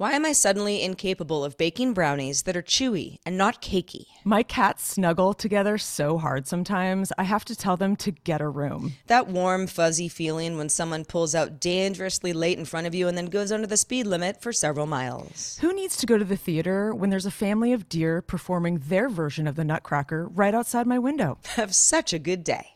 Why am I suddenly incapable of baking brownies that are chewy and not cakey? My cats snuggle together so hard sometimes, I have to tell them to get a room. That warm, fuzzy feeling when someone pulls out dangerously late in front of you and then goes under the speed limit for several miles. Who needs to go to the theater when there's a family of deer performing their version of the Nutcracker right outside my window? Have such a good day.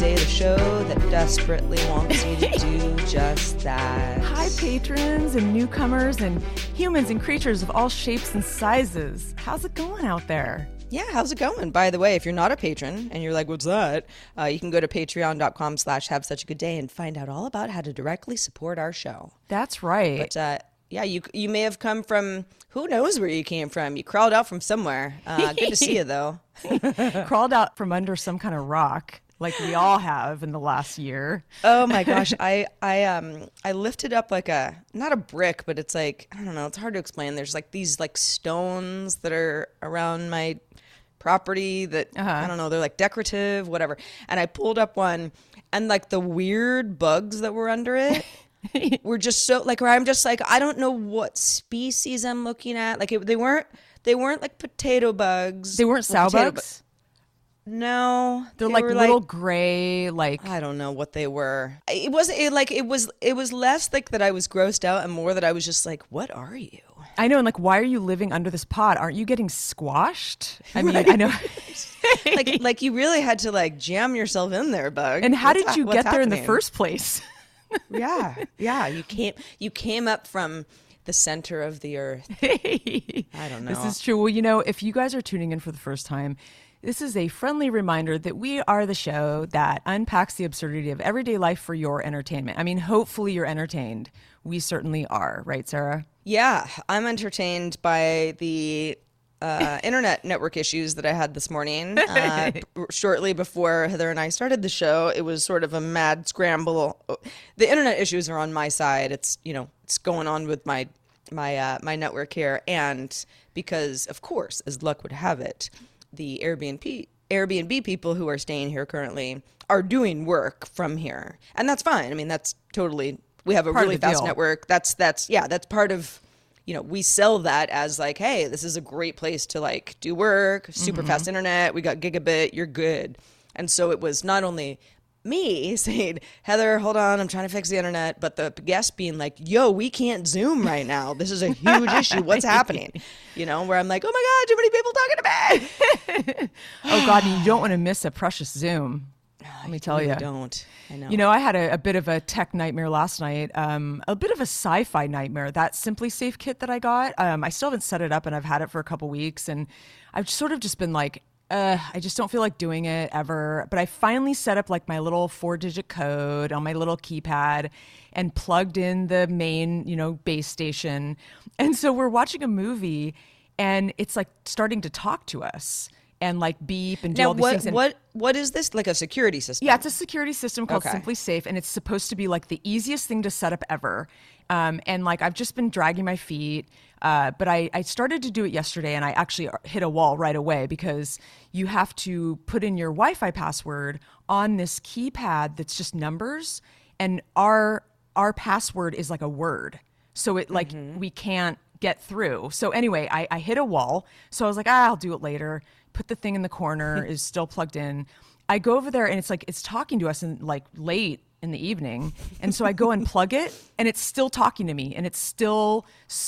Have Such a Good Day, the show that desperately wants you to do just that. Hi, patrons and newcomers and humans and creatures of all shapes and sizes. How's it going out there? Yeah, how's it going? By the way, if you're not a patron and you're like, what's that? Uh, you can go to patreon.com slash have such a good day and find out all about how to directly support our show. That's right. But uh, yeah, you you may have come from, who knows where you came from. You crawled out from somewhere. Uh, good to see you, though. Crawled out from under some kind of rock, like we all have in the last year. Oh my gosh, I I um I lifted up like a not a brick, but it's like I don't know, it's hard to explain. There's like these like stones that are around my property that I don't know, they're like decorative, whatever. And I pulled up one and like the weird bugs that were under it were just so like where I'm just like I don't know what species I'm looking at. Like it, they weren't they weren't like potato bugs. They weren't sow bugs. bu- no, They're they like little gray, like I don't know what they were. It wasn't it, like it was. It was less like that. I was grossed out, and more that I was just like, "What are you?" I know, and like, why are you living under this pot? Aren't you getting squashed? I mean, I know. like, like you really had to like jam yourself in there, bug. and how What's did you get there in the first place? Yeah, yeah. You came. You came up from the center of the earth. I don't know. This is true. Well, you know, if you guys are tuning in for the first time, this is a friendly reminder that we are the show that unpacks the absurdity of everyday life for your entertainment. I mean, hopefully you're entertained. We certainly are, right, Sarah? Yeah, I'm entertained by the uh, internet network issues that I had this morning. Uh, shortly before Heather and I started the show, it was sort of a mad scramble. The internet issues are on my side. It's you know it's going on with my my uh, my network here, and because of course, as luck would have it, the Airbnb Airbnb people who are staying here currently are doing work from here, and that's fine. I mean, that's totally. We have a Part really fast deal. network. That's that's yeah, that's part of you know, we sell that as like, hey, this is a great place to like do work, super mm-hmm. fast internet, we got gigabit, you're good. And so it was not only me saying, Heather, hold on, I'm trying to fix the internet, but the guest being like, yo, we can't Zoom right now. This is a huge issue. What's happening? You know, where I'm like, oh my God, too many people talking to me. Oh, God, you don't want to miss a precious Zoom. Let me tell really you. don't. I know. You know, I had a, a bit of a tech nightmare last night, um, a bit of a sci fi nightmare. That SimpliSafe kit that I got, um, I still haven't set it up and I've had it for a couple weeks. And I've sort of just been like, uh, I just don't feel like doing it ever. But I finally set up like my little four digit code on my little keypad and plugged in the main, you know, base station. And so we're watching a movie and it's like starting to talk to us. And like beep and do Now, all these what things. And- what what is this? Like a security system? yeah, it's a security system called Okay. SimpliSafe, and it's supposed to be like the easiest thing to set up ever. Um, and like I've just been dragging my feet, uh, but I, I started to do it yesterday, and I actually hit a wall right away because you have to put in your Wi-Fi password on this keypad that's just numbers, and our our password is like a word, so it like we can't get through. So anyway, I, I hit a wall. So I was like, ah, I'll do it later. Put the thing in the corner, is still plugged in. I go over there and it's like it's talking to us in like late in the evening, and so I go and plug it, and it's still talking to me, and it's still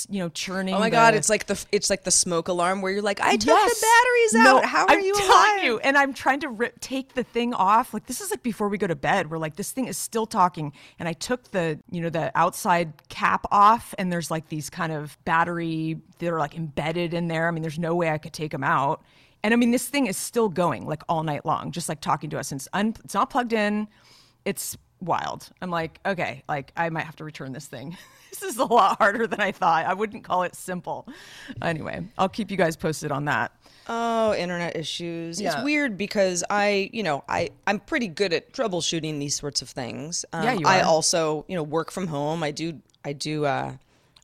you know churning. Oh my god, it's like the it's like the smoke alarm where you're like, I took Yes. the batteries No, out. How are I'm you alive? you, and I'm trying to rip, take the thing off. Like this is like before we go to bed. We're like this thing is still talking, and I took the you know the outside cap off, and there's like these kind of battery that are like embedded in there. I mean, there's no way I could take them out. And I mean, this thing is still going like all night long, just like talking to us. And it's, un- it's not plugged in. It's wild. I'm like, okay, like I might have to return this thing. this is a lot harder than I thought. I wouldn't call it simple. Anyway, I'll keep you guys posted on that. Oh, internet issues. Yeah. It's weird because I, you know, I I'm pretty good at troubleshooting these sorts of things. Um, Yeah, you are. I also, you know, work from home. I do I do uh,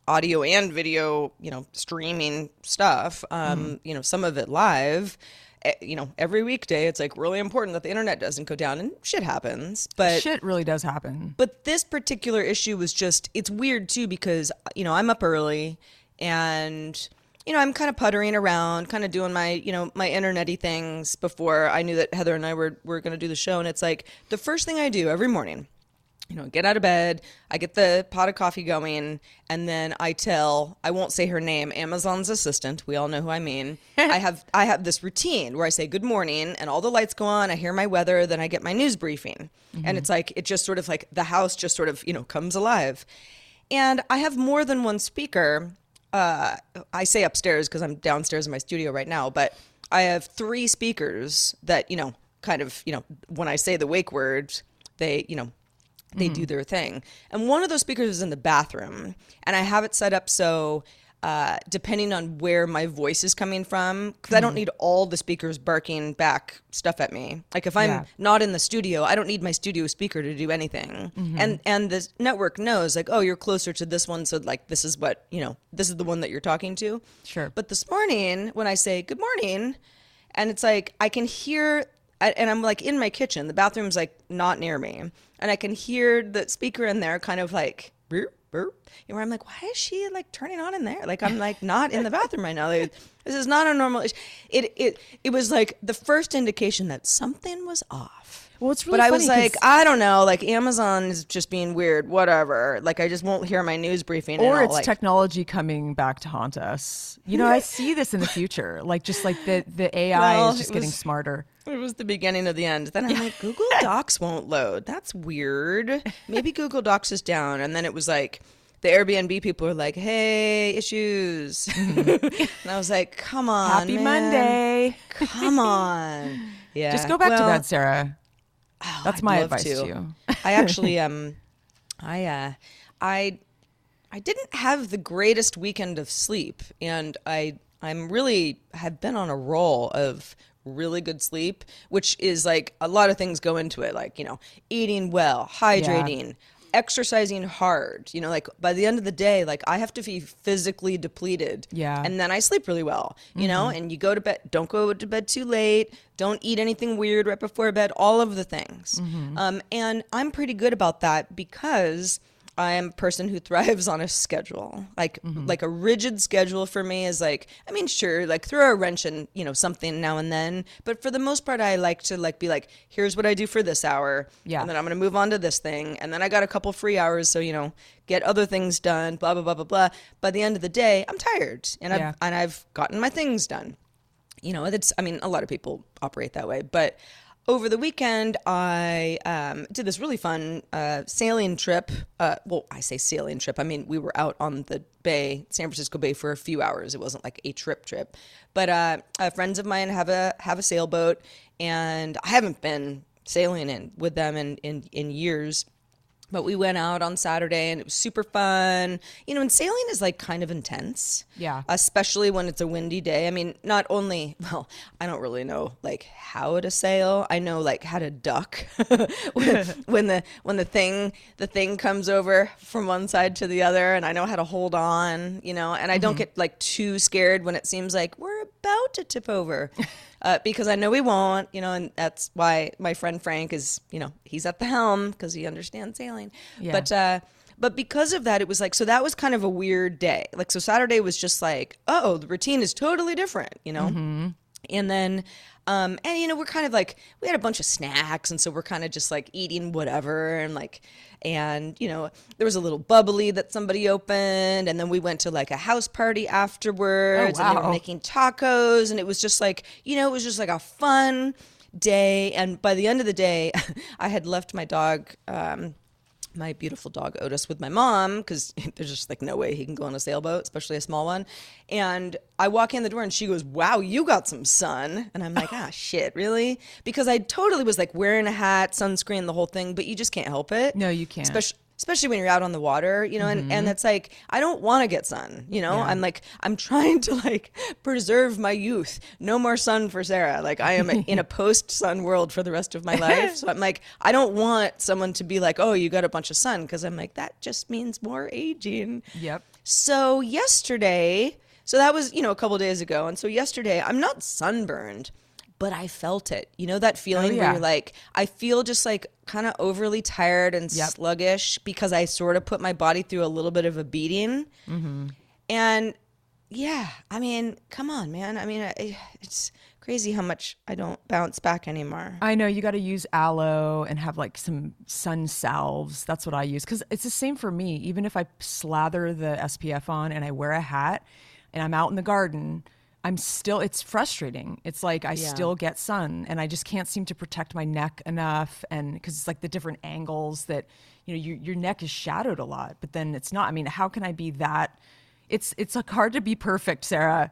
audio and video, you know, streaming stuff. Um, Mm-hmm. you know, some of it live. Eh, You know, every weekday it's like really important that the internet doesn't go down, and shit happens. But Shit really does happen. but this particular issue was just it's weird too because you know i'm up early and you know i'm kind of puttering around kind of doing my you know my internety things before i knew that heather and i were, were going to do the show and it's like the first thing i do every morning you know get out of bed i get the pot of coffee going and then i tell i won't say her name amazon's assistant we all know who i mean. I have i have this routine where i say good morning and all the lights go on i hear my weather then i get my news briefing. And it's like it just sort of like the house just sort of you know comes alive. And i have more than one speaker uh, i say upstairs because i'm downstairs in my studio right now but i have three speakers that you know kind of you know when i say the wake word they you know they do mm-hmm. their thing. And one of those speakers is in the bathroom, and I have it set up so. Uh, depending on where my voice is coming from, because I don't mm-hmm. need all the speakers barking back stuff at me. Like if I'm Yeah. not in the studio, I don't need my studio speaker to do anything. Mm-hmm. And and the network knows like, oh, you're closer to this one, so like this is what you know, this is the one that you're talking to. Sure. But this morning, when I say good morning, and it's like I can hear, and I'm like in my kitchen. The bathroom's like not near me, and I can hear the speaker in there, kind of like burp, burp. Where I'm like, why is she like turning on in there? Like I'm like not in the bathroom right now. Like, this is not a normal. It it it was like the first indication that something was off. Well, it's really but I was like, I don't know. Like Amazon is just being weird. Whatever. Like I just won't hear my news briefing. or it's like, technology coming back to haunt us. You know, I see this in the future, like just like the the AI Well, is just it getting was- smarter. It was the beginning of the end. Then I'm like, Google Docs won't load. That's weird. Maybe Google Docs is down. And then it was like, the Airbnb people were like, hey, issues. Mm-hmm. and I was like, come on. Happy man. Monday. Come on. Yeah. Just go back to bed, Sarah. That's I'd my advice to you. I actually um I uh I I didn't have the greatest weekend of sleep and I I'm really have been on a roll of really good sleep, which is like a lot of things go into it, like, you know, eating well, hydrating, exercising hard. You know, like by the end of the day, like I have to be physically depleted. Yeah. Mm-hmm. And then I sleep really well, you know, and you go to bed, don't go to bed too late, don't eat anything weird right before bed, all of the things. Mm-hmm. Um, and I'm pretty good about that because I am a person who thrives on a schedule. Like Mm-hmm. like a rigid schedule for me is like I mean sure like throw a wrench in you know something now and then, but for the most part I like to like be like here's what I do for this hour, Yeah. and then I'm gonna move on to this thing, and then I got a couple free hours so you know get other things done, blah blah blah blah blah. By the end of the day I'm tired and Yeah. I've and I've gotten my things done you know it's i mean a lot of people operate that way but over the weekend i um, did this really fun uh, sailing trip uh, well i say sailing trip i mean we were out on the bay san francisco bay for a few hours. It wasn't like a trip trip. But uh, uh, friends of mine have a have a sailboat and i haven't been sailing in with them in in, in years But we went out on Saturday and it was super fun. You know, and sailing is like kind of intense. Yeah. Especially when it's a windy day. I mean, not only, well, I don't really know like how to sail. I know like how to duck when, when the when the thing the thing comes over from one side to the other and I know how to hold on, you know, and I don't mm-hmm. get like too scared when it seems like we're about to tip over. Uh, because I know we won't, you know, and that's why my friend Frank is, you know, he's at the helm because he understands sailing. Yeah. But uh, but because of that, it was like so that was kind of a weird day. Like so Saturday was just like, oh, the routine is totally different, you know. And then, um, and you know, we're kind of like we had a bunch of snacks, and so we're kind of just like eating whatever, and like, and you know, there was a little bubbly that somebody opened, and then we went to like a house party afterwards, and they were making tacos, and it was just like, you know, it was just like a fun day. And by the end of the day, I had left my dog. Um, my beautiful dog Otis with my mom because there's just like no way he can go on a sailboat, especially a small one. And I walk in the door and she goes, "Wow, you got some sun." And I'm like, "Ah, shit, really?" Because I totally was like wearing a hat, sunscreen, the whole thing, but you just can't help it. No, you can't. Especially especially when you're out on the water, you know, and, and mm-hmm. it's like I don't want to get sun, you know. I'm like I'm trying to like preserve my youth. No more sun for Sarah. Like I am in a post sun world for the rest of my life. So I'm like I don't want someone to be like, "Oh, you got a bunch of sun," because I'm like that just means more aging. Yep. So yesterday, so that was, you know, a couple days ago. And so yesterday, I'm not sunburned, but I felt it. You know that feeling Oh, yeah. where you're like, I feel just like kind of overly tired and Yep. sluggish because I sort of put my body through a little bit of a beating. Mm-hmm. And yeah, I mean, come on, man. I mean, I, it's crazy how much I don't bounce back anymore. I know you got to use aloe and have like some sun salves. That's what I use because it's the same for me. Even if I slather the SPF on and I wear a hat and I'm out in the garden, I'm still, it's frustrating. It's like I still get sun and I just can't seem to protect my neck enough. And because it's like the different angles that, you know, your, your neck is shadowed a lot, but then it's not. I mean, how can I be that? It's, it's like hard to be perfect, Sarah.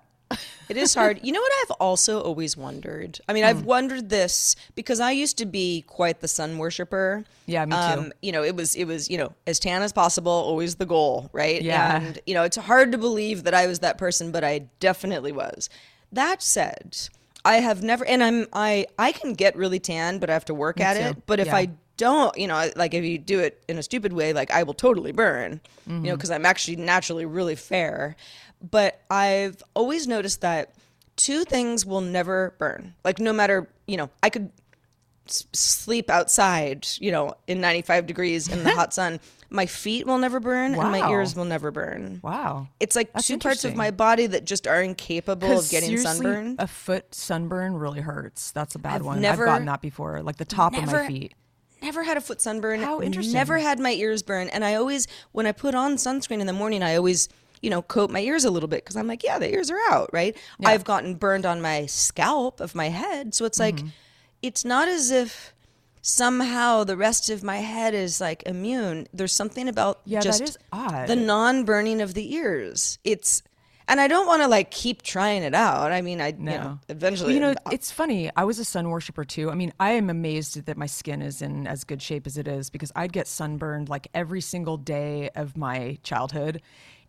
It is hard. You know what I've also always wondered? I mean, I've Hmm. wondered this because I used to be quite the sun worshiper. Yeah, me too. you know, it was it was, you know, as tan as possible, always the goal, right? Yeah. And you know, it's hard to believe that I was that person, but I definitely was. That said, I have never and I'm I I can get really tan, but I have to work at too. it. But if Yeah. I don't, you know, like if you do it in a stupid way, like I will totally burn, you Mm-hmm. know, because I'm actually naturally really fair. But I've always noticed that two things will never burn. Like no matter, you know, I could s- sleep outside, you know, in 95 degrees in the hot sun. My feet will never burn and my ears will never burn. Wow. It's like That's two parts of my body that just are incapable of getting sunburned. A foot sunburn really hurts. That's a bad I've one. never- I've gotten that before, like the top of my feet. Never had a foot sunburn. How interesting. Never had my ears burn. And I always, when I put on sunscreen in the morning, I always, you know, coat my ears a little bit because I'm like, yeah, the ears are out, right? I've gotten burned on my scalp of my head. So it's like, Mm-hmm. it's not as if somehow the rest of my head is like immune. There's something about Yeah, just is odd. the non burning of the ears. It's, and I don't want to like keep trying it out. I mean, I, you know, No. eventually, you know, it's funny. I was a sun worshiper too. I mean, I am amazed that my skin is in as good shape as it is because I'd get sunburned like every single day of my childhood.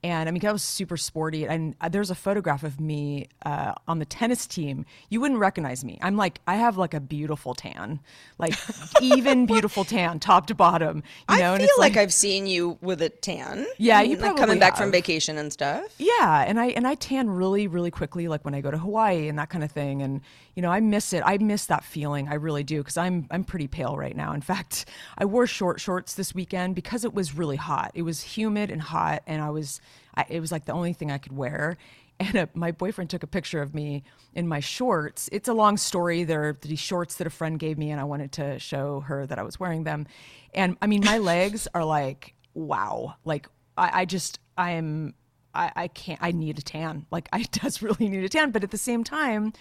And I mean, I was super sporty. And there's a photograph of me uh, on the tennis team. You wouldn't recognize me. I'm like, I have like a beautiful tan, like even beautiful tan, top to bottom. You know, I and feel it's like, I've seen you with a tan. Yeah, you like probably coming back from vacation and stuff. Yeah, and I and I tan really really quickly like when I go to Hawaii and that kind of thing and you know I miss it. I miss that feeling. I really do because I'm I'm pretty pale right now. In fact, I wore short shorts this weekend because it was really hot. It was humid and hot and I was I, it was like the only thing I could wear. And uh my boyfriend took a picture of me in my shorts. It's a long story. They're these shorts that a friend gave me, and I wanted to show her that I was wearing them. And I mean, my legs are like, wow. Like, I, I just, I am I, I can't I need a tan. Like I does really need a tan. But at the same time,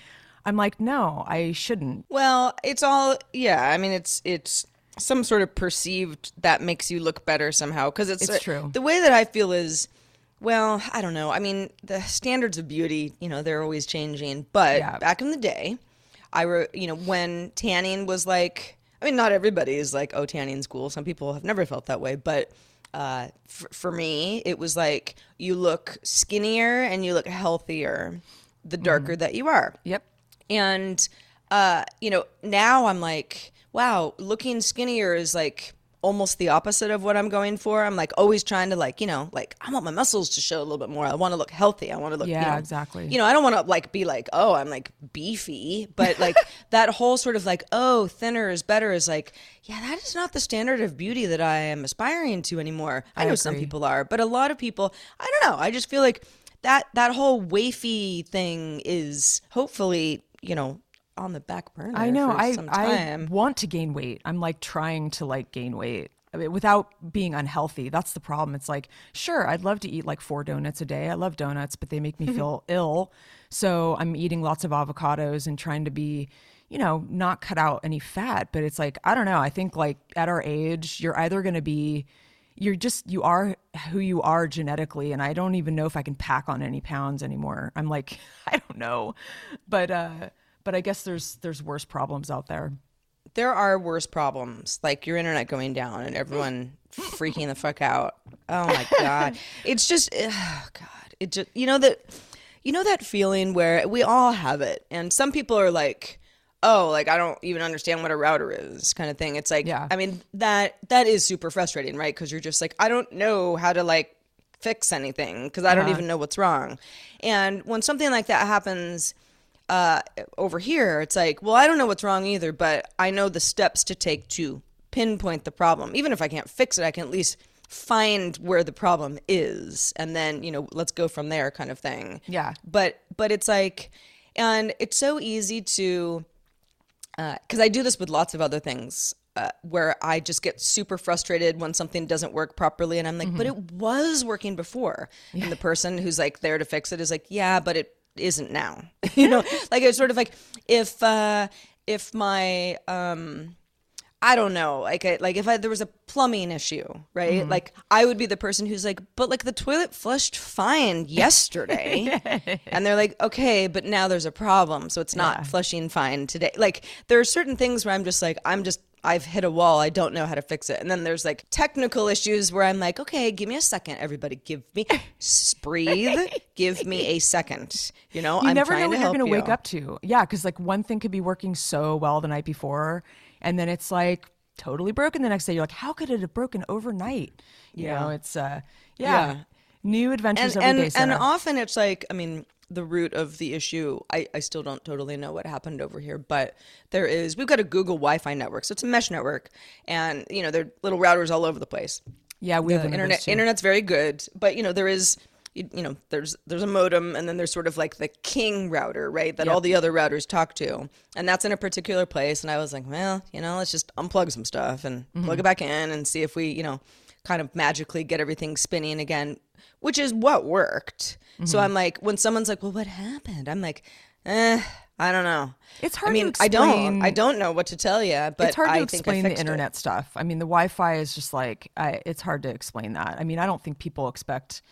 I'm like, no, I shouldn't. Well, it's all yeah. I mean, it's it's some sort of perceived that makes you look better somehow because it's, It's uh, true. The way that I feel is, well, I don't know. I mean, the standards of beauty, you know, they're always changing. But Yeah. back in the day, I wrote, you know, when tanning was like I mean, not everybody is like, oh, tanning's cool. Some people have never felt that way, but uh, f- for me, it was like you look skinnier and you look healthier the darker that you are. Yep. And uh, you know, now I'm like, wow, looking skinnier is like almost the opposite of what I'm going for. I'm like always trying to like, you know, like I want my muscles to show a little bit more. I want to look healthy. I want to look, you Yeah, know, exactly. You know, I don't want to like be like, oh, I'm like beefy, but like that whole sort of like, oh, thinner is better is like, yeah, that is not the standard of beauty that I am aspiring to anymore. I, know some people are, but a lot of people, I don't know. I just feel like that that whole wafy thing is hopefully, you know, on the back burner. I know. I I want to gain weight. I'm like trying to like gain weight I mean, without being unhealthy. That's the problem. It's like, sure, I'd love to eat like four donuts a day. I love donuts, but they make me mm-hmm. feel ill. So I'm eating lots of avocados and trying to be, you know, not cut out any fat. But it's like, I don't know. I think like at our age, you're either going to be you're just you are who you are genetically and i don't even know if i can pack on any pounds anymore. I'm like i don't know. But uh but i guess there's there's worse problems out there. There are worse problems, like your internet going down and everyone freaking the fuck out. Oh my god, it's just, oh god, it just, you know that, you know that feeling where we all have it, and some people are like, oh, like I don't even understand what a router is, kind of thing. It's like, Yeah. I mean that that is super frustrating, right? Because you're just like, I don't know how to like fix anything because I don't even know what's wrong, and when something like that happens uh, over here, it's like, well, I don't know what's wrong either, but I know the steps to take to pinpoint the problem. Even if I can't fix it, I can at least find where the problem is, and then you know, let's go from there, kind of thing. Yeah. But but it's like, and it's so easy to, because I do this with lots of other things. Uh, where I just get super frustrated when something doesn't work properly, and I'm like, "But it was working before." And the person who's like there to fix it is like, "Yeah, but it isn't now." you know, like it's sort of like if uh, if my um, I don't know, like I, like if I, there was a plumbing issue, right? Mm-hmm. Like I would be the person who's like, "But like the toilet flushed fine yesterday," and they're like, "Okay, but now there's a problem, so it's not flushing fine today." Like there are certain things where I'm just like, I'm just I've hit a wall. I don't know how to fix it. And then there's like technical issues where I'm like, okay, give me a second, everybody. Give me, breathe. give me a second. You know, you I'm never know what you're going to wake up to. Yeah, because like one thing could be working so well the night before, and then it's like totally broken the next day. You're like, how could it have broken overnight? You Yeah. know, it's uh, yeah, Yeah. new adventures and every day. and, and often it's like i mean the root of the issue I, I still don't totally know what happened over here but there is we've got a google wi-fi network so it's a mesh network and you know there are little routers all over the place yeah, we have the of internet internet's very good but you know there is you, you know there's there's a modem and then there's sort of like the king router right that all the other routers talk to and that's in a particular place and i was like well you know let's just unplug some stuff and Mm-hmm. plug it back in and see if we you know kind of magically get everything spinning again which is what worked Mm-hmm. so i'm like when someone's like well what happened i'm like eh I don't know. It's hard I to mean, I don't. I don't know what to tell you, but it's hard I to I explain the fixed it. internet stuff. I mean, the Wi-Fi is just like I, it's hard to explain that. I mean, I don't think people expect,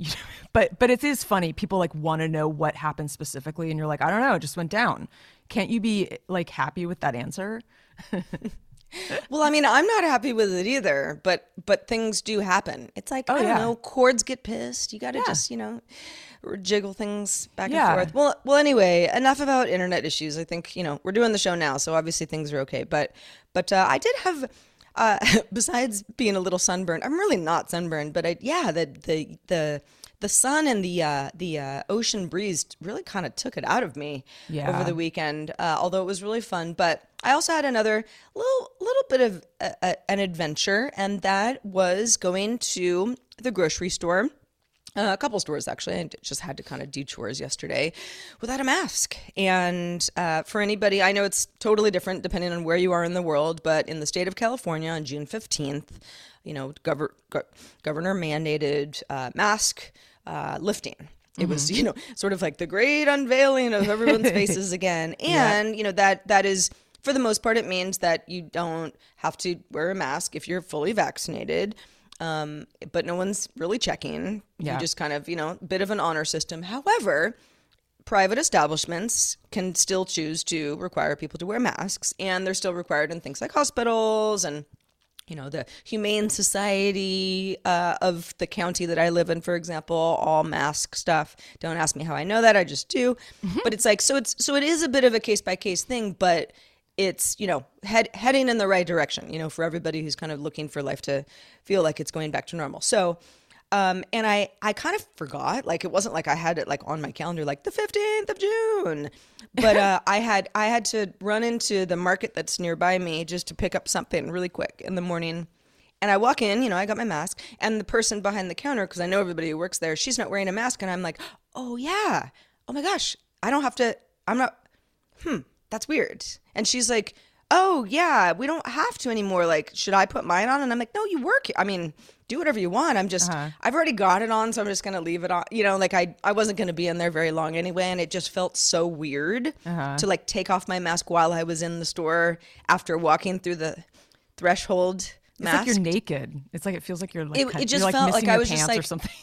you know, but but it is funny. People like want to know what happened specifically, and you're like, I don't know, it just went down. Can't you be like happy with that answer? Well, I mean, I'm not happy with it either, but but things do happen. It's like I don't Oh, yeah. know, cords get pissed. You got to just you know jiggle things back Yeah. and forth. Well, well, anyway, enough about internet issues. I think you know we're doing the show now, so obviously things are okay. But but uh, I did have. Uh, besides being a little sunburned, I'm really not sunburned, but I, yeah, the the the the sun and the uh, the uh, ocean breeze really kind of took it out of me over the weekend. Uh, although it was really fun, but I also had another little little bit of a, a, an adventure, and that was going to the grocery store. Uh, a couple stores actually. I just had to kind of do chores yesterday without a mask. And uh, for anybody, I know it's totally different depending on where you are in the world, but in the state of California on June 15th, you know, gover- go- governor mandated uh, mask uh, lifting. It was, you know, sort of like the great unveiling of everyone's faces again. And, you know, that that is for the most part it means that you don't have to wear a mask if you're fully vaccinated. Um, but no one's really checking. Yeah. You just kind of, you know, bit of an honor system. However, private establishments can still choose to require people to wear masks, and they're still required in things like hospitals and you know the humane society uh, of the county that i live in for example all mask stuff don't ask me how i know that i just do but it's like so it's so it is a bit of a case by case thing but it's you know head, heading in the right direction you know for everybody who's kind of looking for life to feel like it's going back to normal so um, and I, I kind of forgot, like, it wasn't like I had it like on my calendar, like the 15th of June, but, uh, I had, I had to run into the market that's nearby me just to pick up something really quick in the morning. And I walk in, you know, I got my mask and the person behind the counter, cause I know everybody who works there, she's not wearing a mask. And I'm like, oh yeah. Oh my gosh. I don't have to, I'm not, hmm, that's weird. And she's like, oh yeah, we don't have to anymore. Like, should I put mine on? And I'm like, no, you work. I mean, do whatever you want. I'm just, uh-huh. I've already got it on, so I'm just gonna leave it on. You know, like I, I wasn't gonna be in there very long anyway, and it just felt so weird uh-huh. to like take off my mask while I was in the store after walking through the threshold. It's like you're naked. It's like it feels like you're like It- it just you're, like, felt like missing I was just, pants or like- something.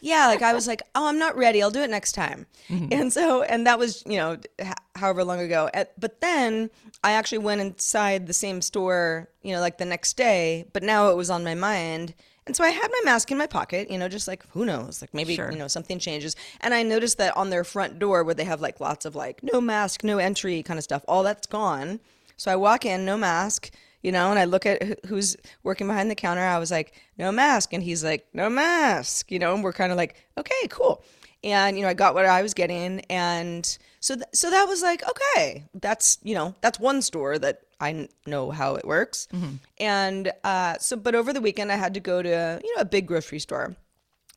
yeah like i was like oh i'm not ready. I'll do it next time. Mm-hmm. And so and that was you know h- however long ago. At- but then i actually went inside the same store you know like the next day but now it was on my mind. And so i had my mask in my pocket you know just like who knows? Like maybe Sure. you know something changes. And i noticed that on their front door where they have like lots of like no mask no entry kind of stuff all that's gone. So i walk in no mask you know, and I look at who's working behind the counter. I was like, no mask. And he's like, no mask, you know, and we're kind of like, okay, cool. And, you know, I got what I was getting. And so, th- so that was like, okay, that's, you know, that's one store that I know how it works. And uh, so, but over the weekend, I had to go to, you know, a big grocery store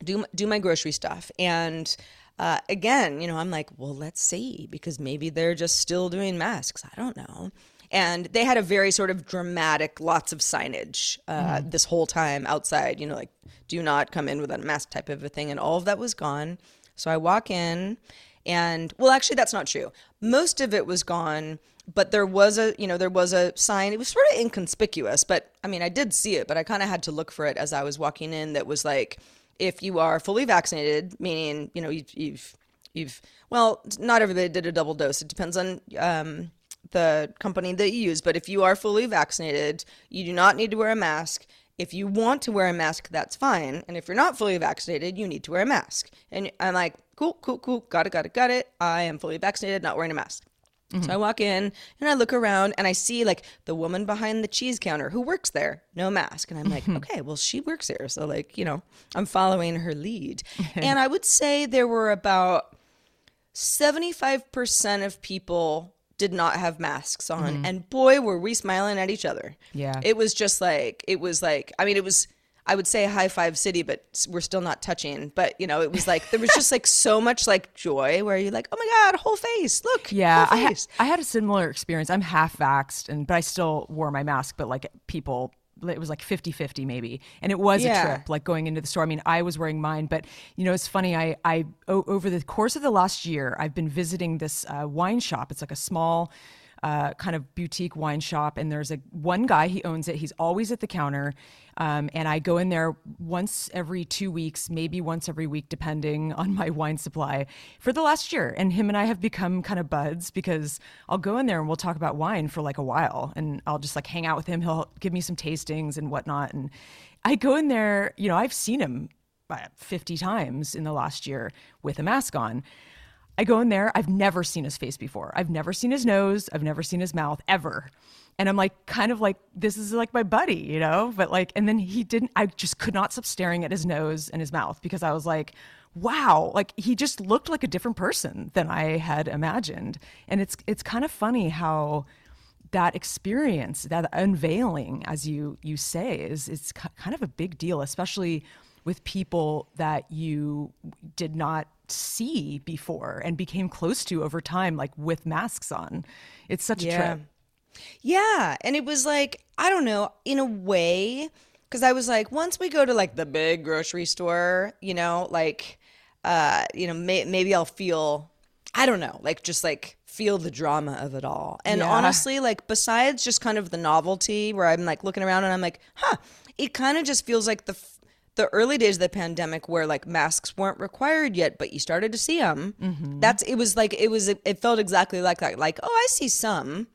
do do my grocery stuff and uh, again you know i'm like well let's see because maybe they're just still doing masks i don't know and they had a very sort of dramatic lots of signage uh, this whole time outside you know like do not come in without a mask type of a thing. And all of that was gone. So i walk in and well actually that's not true. Most of it was gone but there was a you know there was a sign. It was sort of inconspicuous but i mean i did see it but i kind of had to look for it as i was walking in that was like if you are fully vaccinated meaning you know you've you've, you've well not everybody did a double dose. It depends on um, the company that you use but if you are fully vaccinated you do not need to wear a mask if you want to wear a mask, that's fine. And if you're not fully vaccinated, you need to wear a mask. And I'm like, cool, cool, cool. Got it, got it, got it. I am fully vaccinated, not wearing a mask. So mm-hmm. I walk in and I look around and I see like the woman behind the cheese counter who works there, no mask. And I'm like, okay, well, she works here. So, like, you know, I'm following her lead. and I would say there were about 75% of people did not have masks on. Mm-hmm. And boy, were we smiling at each other. Yeah. It was just like, it was like, I mean, it was, I would say high five city, but we're still not touching. But, you know, it was like, there was just like so much like joy where you're like, oh my God, whole face. Look. Yeah, whole I, ha- I had a similar experience. I'm half vaxxed, and but I still wore my mask. But like people, it was like 50-50 maybe, and it was Yeah. a trip. Like going into the store. I mean, I was wearing mine, but you know, it's funny. I I o- over the course of the last year, I've been visiting this uh, wine shop. It's like a small. Uh, kind of boutique wine shop, and there's a one guy. He owns it. He's always at the counter, um, and I go in there once every two weeks, maybe once every week, depending on my wine supply, for the last year. And him and I have become kind of buds because I'll go in there and we'll talk about wine for like a while, and I'll just like hang out with him. He'll give me some tastings and whatnot, and I go in there. You know, I've seen him uh, 50 times in the last year with a mask on. I go in there. I've never seen his face before. I've never seen his nose. I've never seen his mouth ever. And I'm like, kind of like, this is like my buddy, you know? But like, and then he didn't, I just could not stop staring at his nose and his mouth because I was like, wow, like he just looked like a different person than I had imagined. And it's, it's kind of funny how that experience, that unveiling, as you, you say, is, ki- kind of a big deal, especially with people that you did not see before and became close to over time, like with masks on. It's such a Yeah. trip. Yeah, and it was like I don't know, in a way, because I was like, once we go to like the big grocery store, you know, like, uh, you know, may- maybe I'll feel, I don't know, like just like feel the drama of it all. And Yeah. honestly, like besides just kind of the novelty, where I'm like looking around and I'm like, huh, it kind of just feels like the. The early days of the pandemic where like masks weren't required yet, but you started to see them. That's it was like it was it felt exactly like that. Like oh, I see some,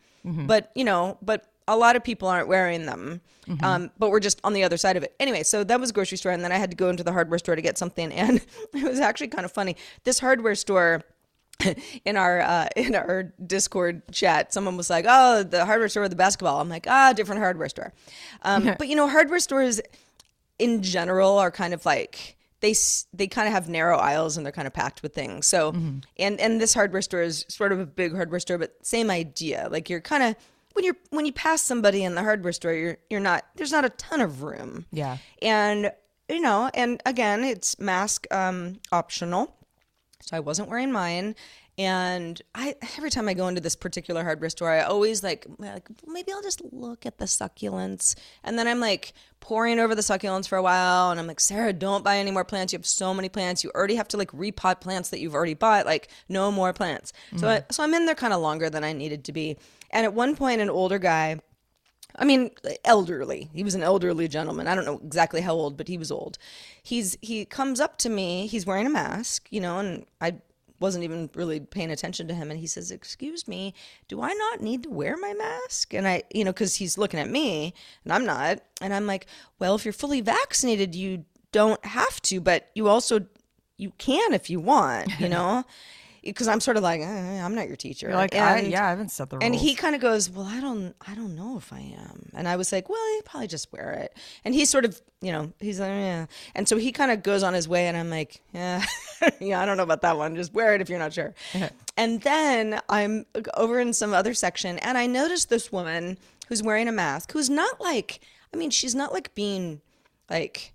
but you know, but a lot of people aren't wearing them. Um, but we're just on the other side of it. Anyway, so that was grocery store, and then I had to go into the hardware store to get something, and it was actually kind of funny. This hardware store in our uh, in our Discord chat, someone was like, "Oh, the hardware store with the basketball." I'm like, "Ah, different hardware store." Um, but you know, hardware stores in general are kind of like they they kind of have narrow aisles and they're kind of packed with things. So, and and this hardware store is sort of a big hardware store, but same idea. Like you're kind of when you're when you pass somebody in the hardware store, you're you're not there's not a ton of room. Yeah. And you know, and again, it's mask um, optional so I wasn't wearing mine. And I every time I go into this particular hardware store, I always like like maybe I'll just look at the succulents, and then I'm like pouring over the succulents for a while, and I'm like, Sarah, don't buy any more plants. You have so many plants. You already have to like repot plants that you've already bought. Like no more plants. So I, so I'm in there kind of longer than I needed to be. And at one point, an older guy. I mean, elderly. He was an elderly gentleman. I don't know exactly how old, but he was old. He's he comes up to me. He's wearing a mask, you know, and I wasn't even really paying attention to him. And he says, "Excuse me, do I not need to wear my mask?" And I, you know, because he's looking at me and I'm not. And I'm like, "Well, if you're fully vaccinated, you don't have to, but you also you can if you want, you know." Because I'm sort of like, eh, I'm not your teacher. You're like, I, And- yeah, I haven't set the rules. and he kind of goes, "Well, I don't, I don't know if I am." And I was like, "Well, you probably just wear it." And he sort of, you know, he's like, "Yeah." And so he kind of goes on his way, and I'm like, "Yeah, yeah, I don't know about that one. Just wear it if you're not sure." and then I'm over in some other section, and I noticed this woman who's wearing a mask, who's not like, I mean, she's not like being like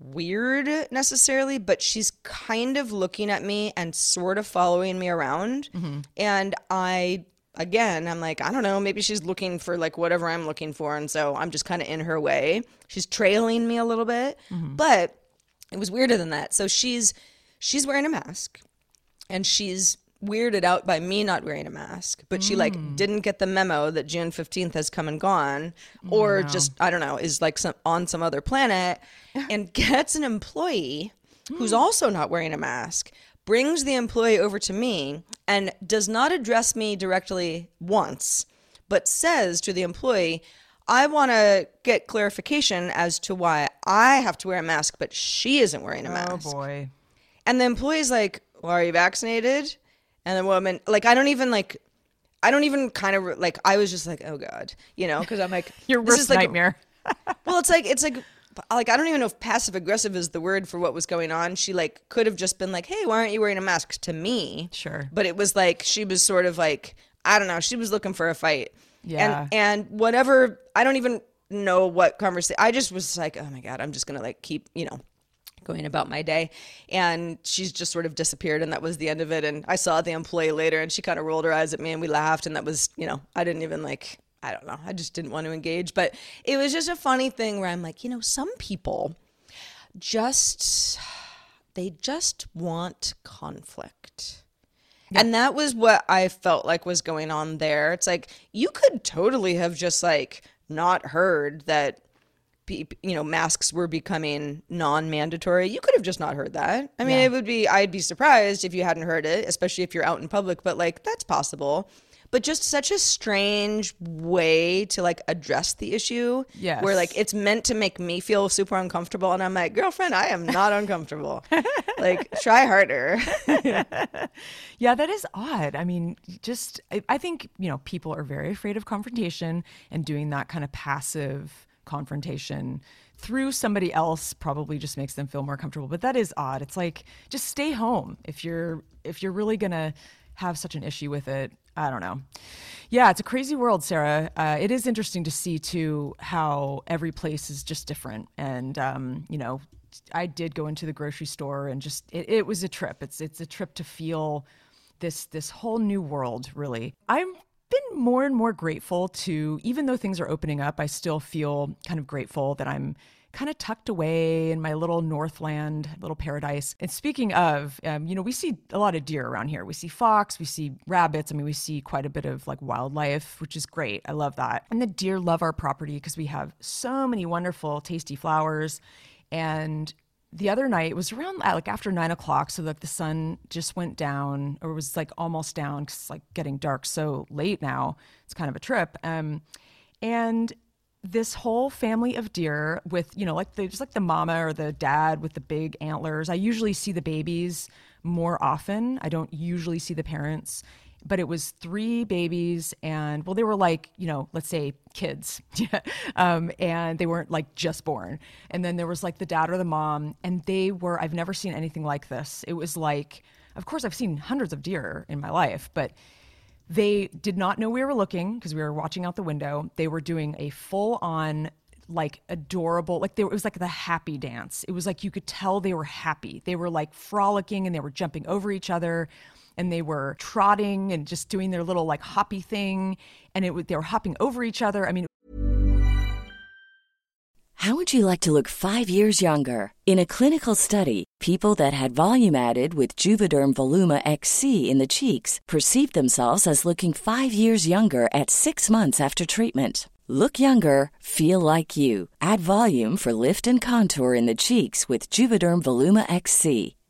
weird necessarily, but she's kind of looking at me and sort of following me around. Mm-hmm. And I, again, I'm like, I don't know, maybe she's looking for like whatever I'm looking for. And so I'm just kind of in her way. She's trailing me a little bit, mm-hmm. but it was weirder than that. So she's, she's wearing a mask and she's weirded out by me not wearing a mask but she like mm. didn't get the memo that june 15th has come and gone oh, or just i don't know is like some on some other planet and gets an employee who's mm. also not wearing a mask brings the employee over to me and does not address me directly once but says to the employee I want to get clarification as to why I have to wear a mask, but she isn't wearing a mask. oh mask. boy. And the employee's like, well, are you vaccinated? And the woman, like, I don't even like, I don't even kind of like, I was just like, oh God, you know, because I'm like, Your this worst like, nightmare. well, it's like, it's like, like, I don't even know if passive aggressive is the word for what was going on. She like could have just been like, hey, why aren't you wearing a mask to me? Sure. But it was like, she was sort of like, I don't know, she was looking for a fight. Yeah. And, and whatever, I don't even know what conversation, I just was like, oh my God, I'm just going to like keep, you know, going about my day. And she's just sort of disappeared and that was the end of it. And i saw the employee later and she kind of rolled her eyes at me and we laughed and that was you know i didn't even like i don't know i just didn't want to engage. But it was just a funny thing where i'm like you know some people just they just want conflict. And that was what I felt like was going on there. It's like you could totally have just like not heard that you know masks were becoming non-mandatory. You could have just not heard that. I mean, it would be I'd be surprised if you hadn't heard it, especially if you're out in public, but like that's possible. But just such a strange way to like address the issue. Yes. Where like it's meant to make me feel super uncomfortable and I'm like, "Girlfriend, I am not uncomfortable." like try harder. Yeah, that is odd. I mean, just I, I think you know people are very afraid of confrontation and doing that kind of passive confrontation through somebody else probably just makes them feel more comfortable. But that is odd. It's like just stay home if you're if you're really gonna have such an issue with it. I don't know. Yeah, it's a crazy world, Sarah. Uh, it is interesting to see too how every place is just different, and um, you know, I did go into the grocery store and just it, it was a trip. It's it's a trip to feel this this whole new world. Really, I've been more and more grateful to even though things are opening up. I still feel kind of grateful that I'm kind of tucked away in my little Northland, little paradise. And speaking of, um, you know, we see a lot of deer around here. We see fox, we see rabbits. I mean, we see quite a bit of like wildlife, which is great. I love that. And the deer love our property because we have so many wonderful, tasty flowers. And the other night it was around uh, like after nine o'clock so like the sun just went down or was like almost down because it's like getting dark so late now. It's kind of a trip. Um, and this whole family of deer with you know like the just like the mama or the dad with the big antlers i usually see the babies more often. I don't usually see the parents but it was three babies and well they were like you know let's say kids. Um, and they weren't like just born. And then there was like the dad or the mom and they were i've never seen anything like this. It was like of course i've seen hundreds of deer in my life but they did not know we were looking because we were watching out the window. They were doing a full on like adorable like they, it was like the happy dance. It was like you could tell they were happy. They were like frolicking and they were jumping over each other and they were trotting and just doing their little like hoppy thing and it they were hopping over each other i mean how would you like to look 5 years younger in a clinical study people that had volume added with juvederm voluma xc in the cheeks perceived themselves as looking 5 years younger at 6 months after treatment Look younger, feel like you. Add volume for lift and contour in the cheeks with Juvederm Voluma XC.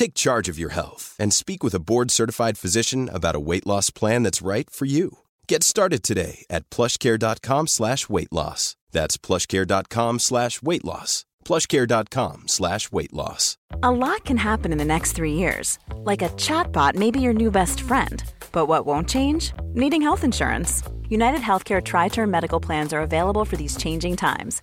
Take charge of your health and speak with a board certified physician about a weight loss plan that's right for you. Get started today at plushcare.com slash weight loss. That's plushcare.com slash weight loss. Plushcare.com slash weight loss. A lot can happen in the next three years. Like a chatbot may be your new best friend. But what won't change? Needing health insurance. United Healthcare Tri Term Medical Plans are available for these changing times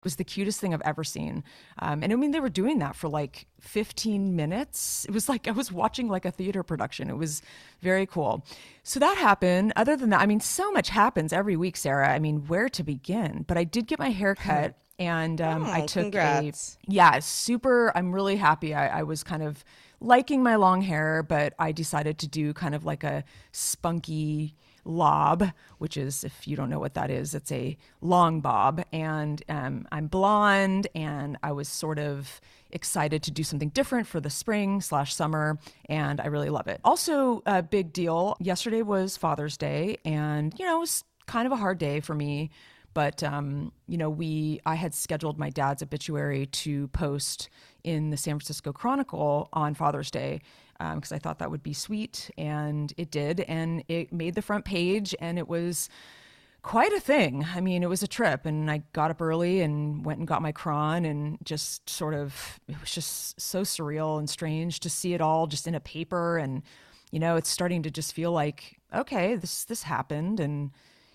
It was the cutest thing I've ever seen. Um, and I mean, they were doing that for like 15 minutes. It was like I was watching like a theater production. It was very cool. So that happened. Other than that, I mean, so much happens every week, Sarah. I mean, where to begin? But I did get my hair cut. And um, Oh, I took congrats. a yeah, super. I'm really happy. I, I was kind of liking my long hair, but I decided to do kind of like a spunky lob, which is, if you don't know what that is, it's a long bob. And um, I'm blonde, and I was sort of excited to do something different for the spring slash summer, and I really love it. Also, a big deal. Yesterday was Father's Day, and you know, it was kind of a hard day for me but um, you know we i had scheduled my dad's obituary to post in the san francisco chronicle on father's day Um, because i thought that would be sweet and it did and it made the front page and it was quite a thing. I mean it was a trip and i got up early and went and got my Chron and just sort of it was just so surreal and strange to see it all just in a paper and you know it's starting to just feel like okay this this happened and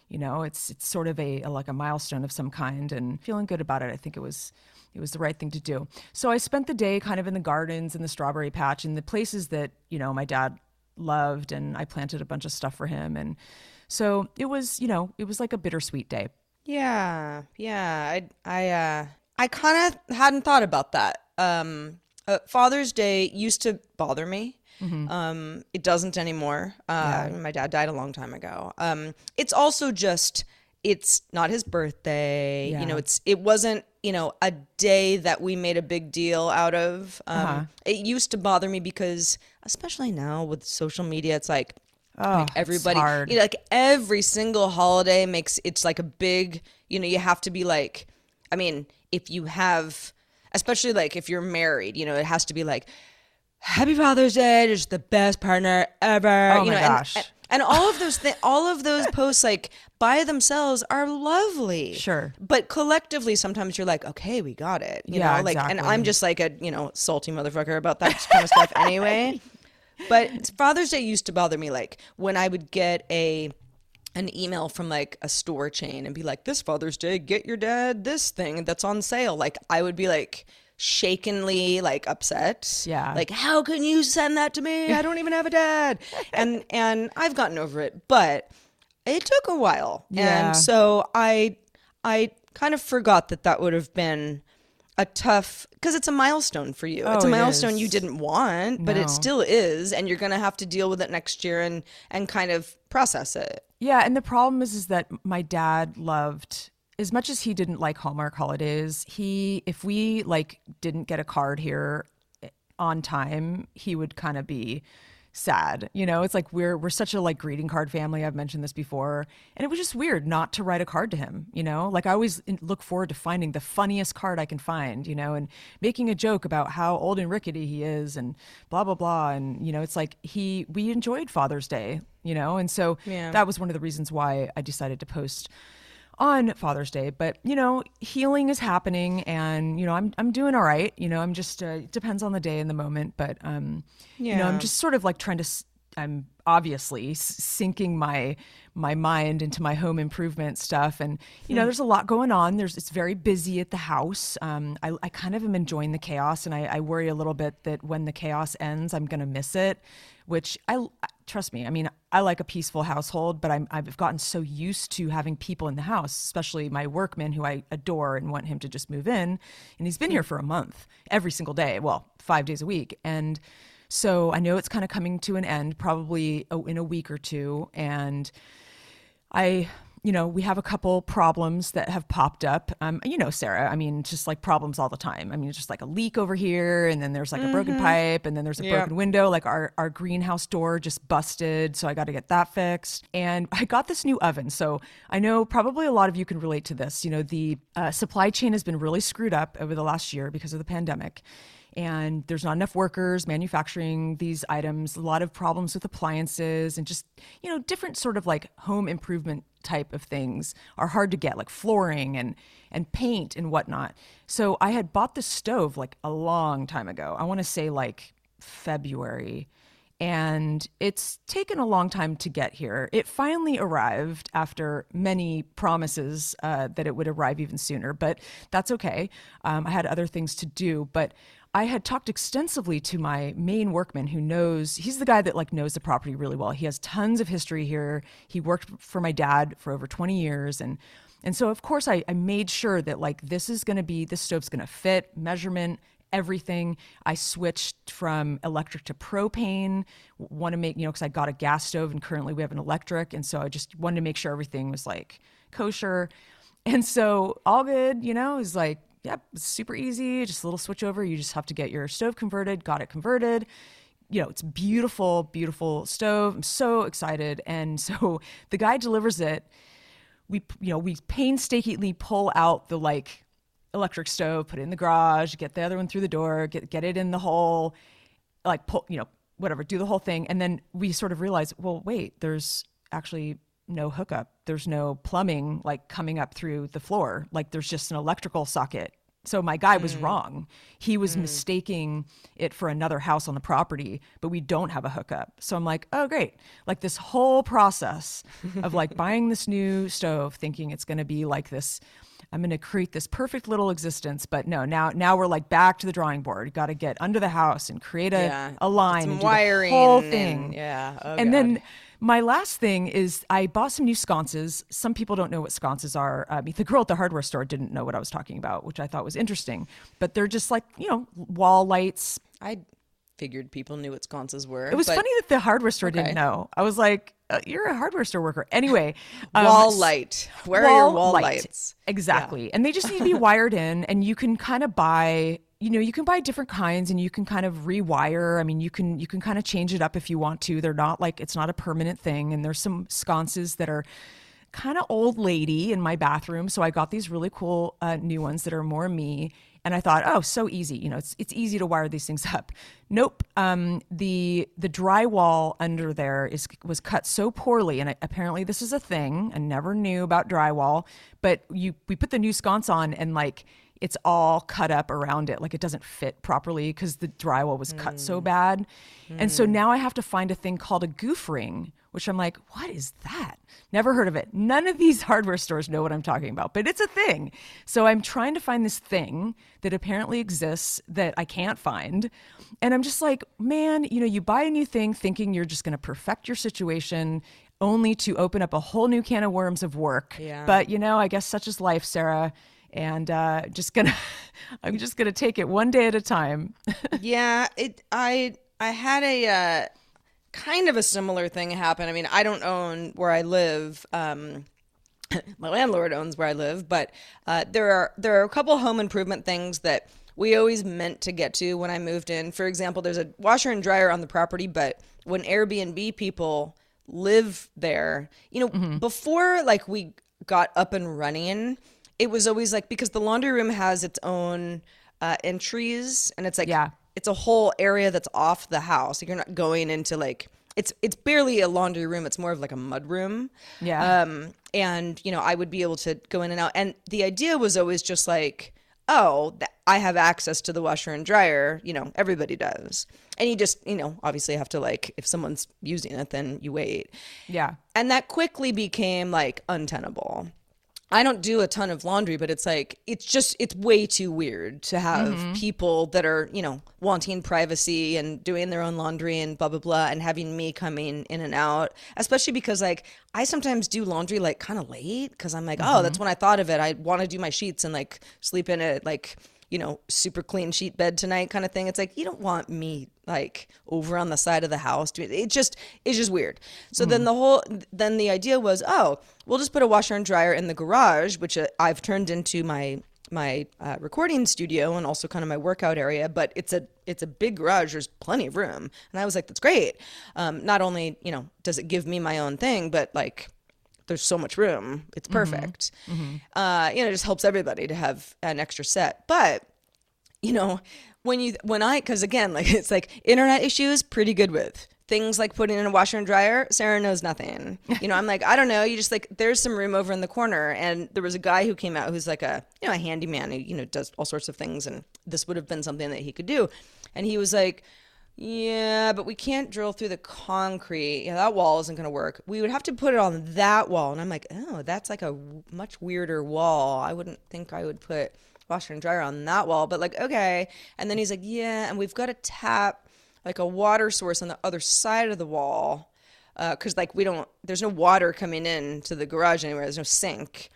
you know it's it's sort of a, a like a milestone of some kind and feeling good about it i think it was it was the right thing to do so i spent the day kind of in the gardens and the strawberry patch and the places that you know my dad loved and i planted a bunch of stuff for him and so it was you know it was like a bittersweet day Yeah, yeah. I I uh I kind of hadn't thought about that. Um, uh, Father's Day used to bother me. Um, it doesn't anymore. Uh, My dad died a long time ago. Um, it's also just it's not his birthday. You know, it's it wasn't you know a day that we made a big deal out of. Um, Uh-huh. It used to bother me because, especially now with social media, it's like Oh, like everybody you know, like every single holiday makes it's like a big you know you have to be like i mean if you have especially like if you're married you know it has to be like happy father's day just the best partner ever Oh you my know and- gosh. and, and all of those thi- all of those posts like by themselves are lovely Sure. but collectively sometimes you're like okay we got it you Yeah, know like and i'm just like a you know salty motherfucker about that kind of stuff anyway but Father's Day used to bother me like when I would get a an email from like a store chain and be like, This Father's Day, get your dad this thing that's on sale. Like I would be like shakenly like upset. Yeah. Like, how can you send that to me? I don't even have a dad. and and I've gotten over it. But it took a while. Yeah. And so I I kind of forgot that that would have been a tough because it's a milestone for you. it's Oh, a it milestone you didn't want, but No. it still is, and you're gonna have to deal with it next year and and kind of process it. Yeah, and the problem is is that my dad loved as much as he didn't like Hallmark holidays, he if we like didn't get a card here eh, on time, he would kind of be sad. You know, it's like we're we're such a like greeting card family. I've mentioned this before, and it was just weird not to write a card to him. You know, like I always look forward to finding the funniest card I can find. You know, and making a joke about how old and rickety he is, and blah blah blah. And you know, it's like he we enjoyed Father's Day. You know, and so Yeah. that was one of the reasons why I decided to post on Father's Day. But you know, healing is happening, and you know, I'm I'm doing all right. You know, I'm just uh, it depends on the day and the moment, but um, yeah. you know, I'm just sort of like trying to. I'm obviously sinking my my mind into my home improvement stuff, and you know, there's a lot going on. There's it's very busy at the house. Um, I I kind of am enjoying the chaos, and I, I worry a little bit that when the chaos ends, I'm gonna miss it. Which I trust me. I mean, I like a peaceful household, but I'm, I've gotten so used to having people in the house, especially my workman who I adore and want him to just move in. And he's been here mm. for a month every single day, well, five days a week. And so I know it's kind of coming to an end, probably in a week or two. And I, you know, we have a couple problems that have popped up. Um, you know, Sarah, I mean, just like problems all the time. I mean, it's just like a leak over here, and then there's like a broken pipe, and then there's a broken window. Like our, our greenhouse door just busted. So I got to get that fixed. And I got this new oven. So I know probably a lot of you can relate to this. You know, the uh, supply chain has been really screwed up over the last year because of the pandemic and there's not enough workers manufacturing these items a lot of problems with appliances and just you know different sort of like home improvement type of things are hard to get like flooring and and paint and whatnot so i had bought this stove like a long time ago i want to say like february and it's taken a long time to get here. It finally arrived after many promises uh, that it would arrive even sooner, but that's okay. Um, I had other things to do, but I had talked extensively to my main workman who knows he's the guy that like knows the property really well. He has tons of history here. He worked for my dad for over 20 years and and so of course I, I made sure that like this is gonna be this stove's gonna fit, measurement, everything. I switched from electric to propane. Want to make, you know, because I got a gas stove and currently we have an electric. And so I just wanted to make sure everything was like kosher. And so all good, you know, is like, yep, super easy. Just a little switch over. You just have to get your stove converted, got it converted. You know, it's beautiful, beautiful stove. I'm so excited. And so the guy delivers it. We, you know, we painstakingly pull out the like electric stove, put it in the garage, get the other one through the door, get get it in the hole, like pull, you know, whatever, do the whole thing, and then we sort of realize, well, wait, there's actually no hookup, there's no plumbing like coming up through the floor, like there's just an electrical socket. So my guy was mm. wrong. He was mm. mistaking it for another house on the property, but we don't have a hookup. So I'm like, oh great. Like this whole process of like buying this new stove thinking it's going to be like this I'm going to create this perfect little existence, but no, now now we're like back to the drawing board. Got to get under the house and create a, Yeah. a line Some and wiring the whole and- thing. yeah. Oh, and then My last thing is I bought some new sconces. Some people don't know what sconces are. I mean, the girl at the hardware store didn't know what I was talking about, which I thought was interesting. But they're just like, you know, wall lights. I figured people knew what sconces were. It was but funny that the hardware store Okay. didn't know. I was like, uh, you're a hardware store worker. Anyway, um, Wall light. Where are your wall light. lights? Exactly. And they just need to be wired in and you can kind of buy, you know, you can buy different kinds and you can kind of rewire. I mean, you can you can kind of change it up if you want to. They're not like it's not a permanent thing and there's some sconces that are kind of old lady in my bathroom, so I got these really cool uh, new ones that are more me. And I thought, oh, so easy. You know, it's it's easy to wire these things up. Nope. Um, the the drywall under there is was cut so poorly, and I, apparently this is a thing. I never knew about drywall, but you we put the new sconce on, and like it's all cut up around it, like it doesn't fit properly because the drywall was cut so mm. bad. And so mm. now I have to find a thing called a goof ring, which I'm like, what is that? Never heard of it. None of these hardware stores know what I'm talking about, but it's a thing. So I'm trying to find this thing that apparently exists that I can't find. And I'm just like, man, you know, you buy a new thing thinking you're just going to perfect your situation only to open up a whole new can of worms of work. Yeah. But, you know, I guess such is life, Sarah. And uh, just gonna, I'm just gonna take it one day at a time. yeah, it. I I had a uh, kind of a similar thing happen. I mean, I don't own where I live. Um, my landlord owns where I live, but uh, there are there are a couple home improvement things that we always meant to get to when I moved in. For example, there's a washer and dryer on the property, but when Airbnb people live there, you know, before like we got up and running, it was always like because the laundry room has its own uh, entries, and it's like Yeah. it's a whole area that's off the house. Like you're not going into like it's it's barely a laundry room. It's more of like a mud room. Yeah. Um, and you know, I would be able to go in and out. And the idea was always just like, oh, I have access to the washer and dryer. You know, everybody does. And you just, you know, obviously have to like, if someone's using it, then you wait. yeah. And that quickly became like untenable. I don't do a ton of laundry, but it's like it's just it's way too weird to have mm-hmm. people that are, you know, wanting privacy and doing their own laundry and blah blah blah and having me coming in and out, especially because like I sometimes do laundry like kind of late cuz I'm like, "Oh, mm-hmm. that's when I thought of it. I want to do my sheets and like sleep in it like you know, super clean sheet bed tonight kind of thing. It's like you don't want me like over on the side of the house. It just it's just weird. So then the whole then the idea was, oh, we'll just put a washer and dryer in the garage, which uh, I've turned into my my uh, recording studio and also kind of my workout area. But it's a it's a big garage. There's plenty of room, and I was like, that's great. Um, not only you know does it give me my own thing, but like there's so much room. It's perfect. Uh, you know, it just helps everybody to have an extra set. But you know, when you when I because again, like it's like internet issues, pretty good with things like putting in a washer and dryer. Sarah knows nothing. You know, I'm like I don't know. You just like there's some room over in the corner, and there was a guy who came out who's like a you know a handyman who you know does all sorts of things, and this would have been something that he could do, and he was like. Yeah, but we can't drill through the concrete. Yeah, that wall isn't going to work. We would have to put it on that wall. And I'm like, oh, that's like a much weirder wall. I wouldn't think I would put washer and dryer on that wall, but like, okay. And then he's like, yeah, and we've got to tap like a water source on the other side of the wall. Uh, cause like we don't, there's no water coming in to the garage anywhere. There's no sink.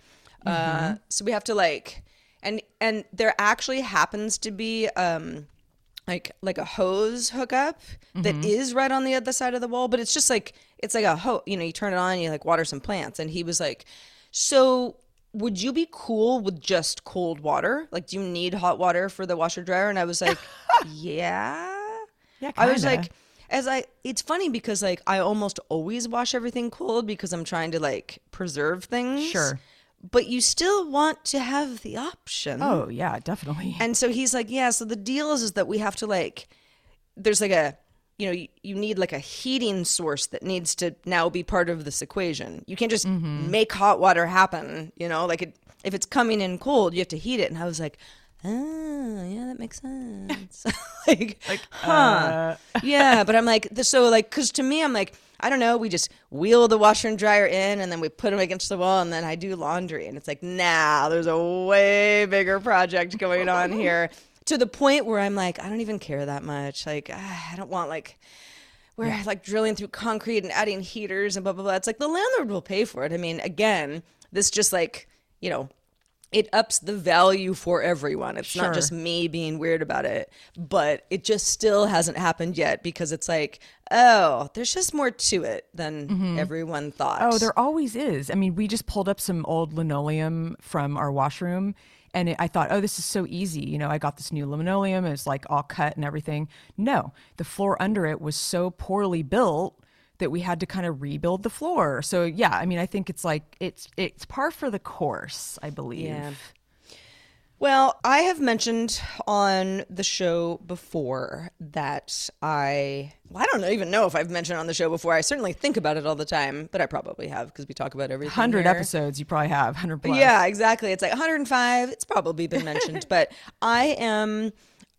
Uh, so we have to like, and, and there actually happens to be, um, like like a hose hookup that mm-hmm. is right on the other side of the wall, but it's just like it's like a hose. You know, you turn it on, and you like water some plants. And he was like, "So, would you be cool with just cold water? Like, do you need hot water for the washer dryer?" And I was like, "Yeah." Yeah, I was like, as I, it's funny because like I almost always wash everything cold because I'm trying to like preserve things. Sure. But you still want to have the option. Oh yeah, definitely. And so he's like, yeah. So the deal is, is that we have to like, there's like a, you know, you, you need like a heating source that needs to now be part of this equation. You can't just mm-hmm. make hot water happen. You know, like it, if it's coming in cold, you have to heat it. And I was like, oh yeah, that makes sense. like, like, huh? Uh. yeah, but I'm like, so like, cause to me, I'm like. I don't know. We just wheel the washer and dryer in, and then we put them against the wall, and then I do laundry. And it's like, now there's a way bigger project going on here. To the point where I'm like, I don't even care that much. Like, I don't want like we're like drilling through concrete and adding heaters and blah blah blah. It's like the landlord will pay for it. I mean, again, this just like you know it ups the value for everyone. It's Sure. not just me being weird about it, but it just still hasn't happened yet because it's like, oh, there's just more to it than mm-hmm. everyone thought. Oh, there always is. I mean, we just pulled up some old linoleum from our washroom, and it, I thought, oh, this is so easy. You know, I got this new linoleum. It's like all cut and everything. No, the floor under it was so poorly built that we had to kind of rebuild the floor. So yeah, I mean, I think it's like it's it's par for the course. I believe. Yeah. Well, I have mentioned on the show before that I, well, I don't even know if I've mentioned on the show before. I certainly think about it all the time, but I probably have because we talk about everything. Hundred here. episodes, you probably have hundred plus. Yeah, exactly. It's like 105. It's probably been mentioned, but I am,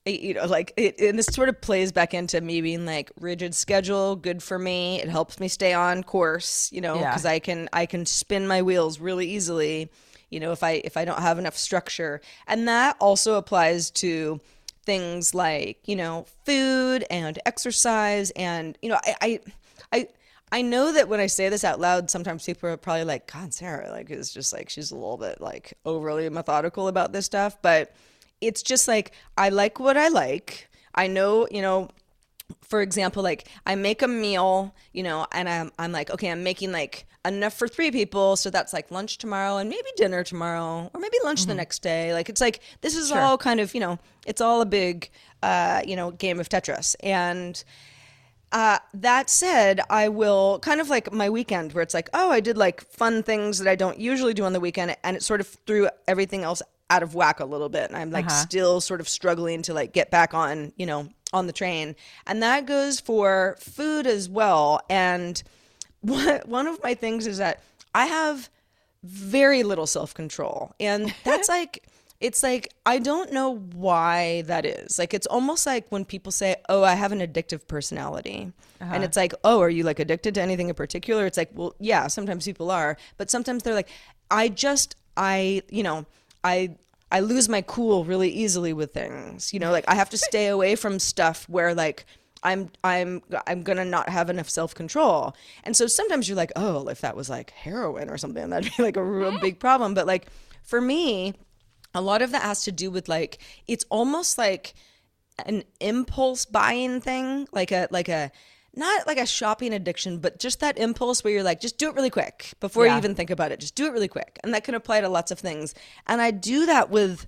you know, like, it, and this sort of plays back into me being like rigid schedule, good for me. It helps me stay on course, you know, Yeah. because I can I can spin my wheels really easily, you know, if I if I don't have enough structure, and that also applies to things like you know food and exercise and you know I I. I I know that when I say this out loud, sometimes people are probably like, God, Sarah, like, it's just like she's a little bit like overly methodical about this stuff. But it's just like, I like what I like. I know, you know, for example, like I make a meal, you know, and I'm, I'm like, okay, I'm making like enough for three people. So that's like lunch tomorrow and maybe dinner tomorrow or maybe lunch the next day. Like it's like, this is all kind of, you know, it's all a big, uh, you know, game of Tetris. And, uh, that said, I will kind of like my weekend where it's like, oh, I did like fun things that I don't usually do on the weekend, and it sort of threw everything else out of whack a little bit, and I'm like uh-huh. still sort of struggling to like get back on, you know, on the train, and that goes for food as well. And one one of my things is that I have very little self control, and that's like. It's like I don't know why that is. Like it's almost like when people say, "Oh, I have an addictive personality." Uh-huh. And it's like, "Oh, are you like addicted to anything in particular?" It's like, "Well, yeah, sometimes people are, but sometimes they're like, I just I, you know, I I lose my cool really easily with things. You know, like I have to stay away from stuff where like I'm I'm I'm gonna not have enough self control. And so sometimes you're like, oh, if that was like heroin or something, that'd be like a real big problem. But like for me, a lot of that has to do with like it's almost like an impulse buying thing, like a like a not like a shopping addiction, but just that impulse where you're like, just do it really quick before you even think about it. Just do it really quick, and that can apply to lots of things. And I do that with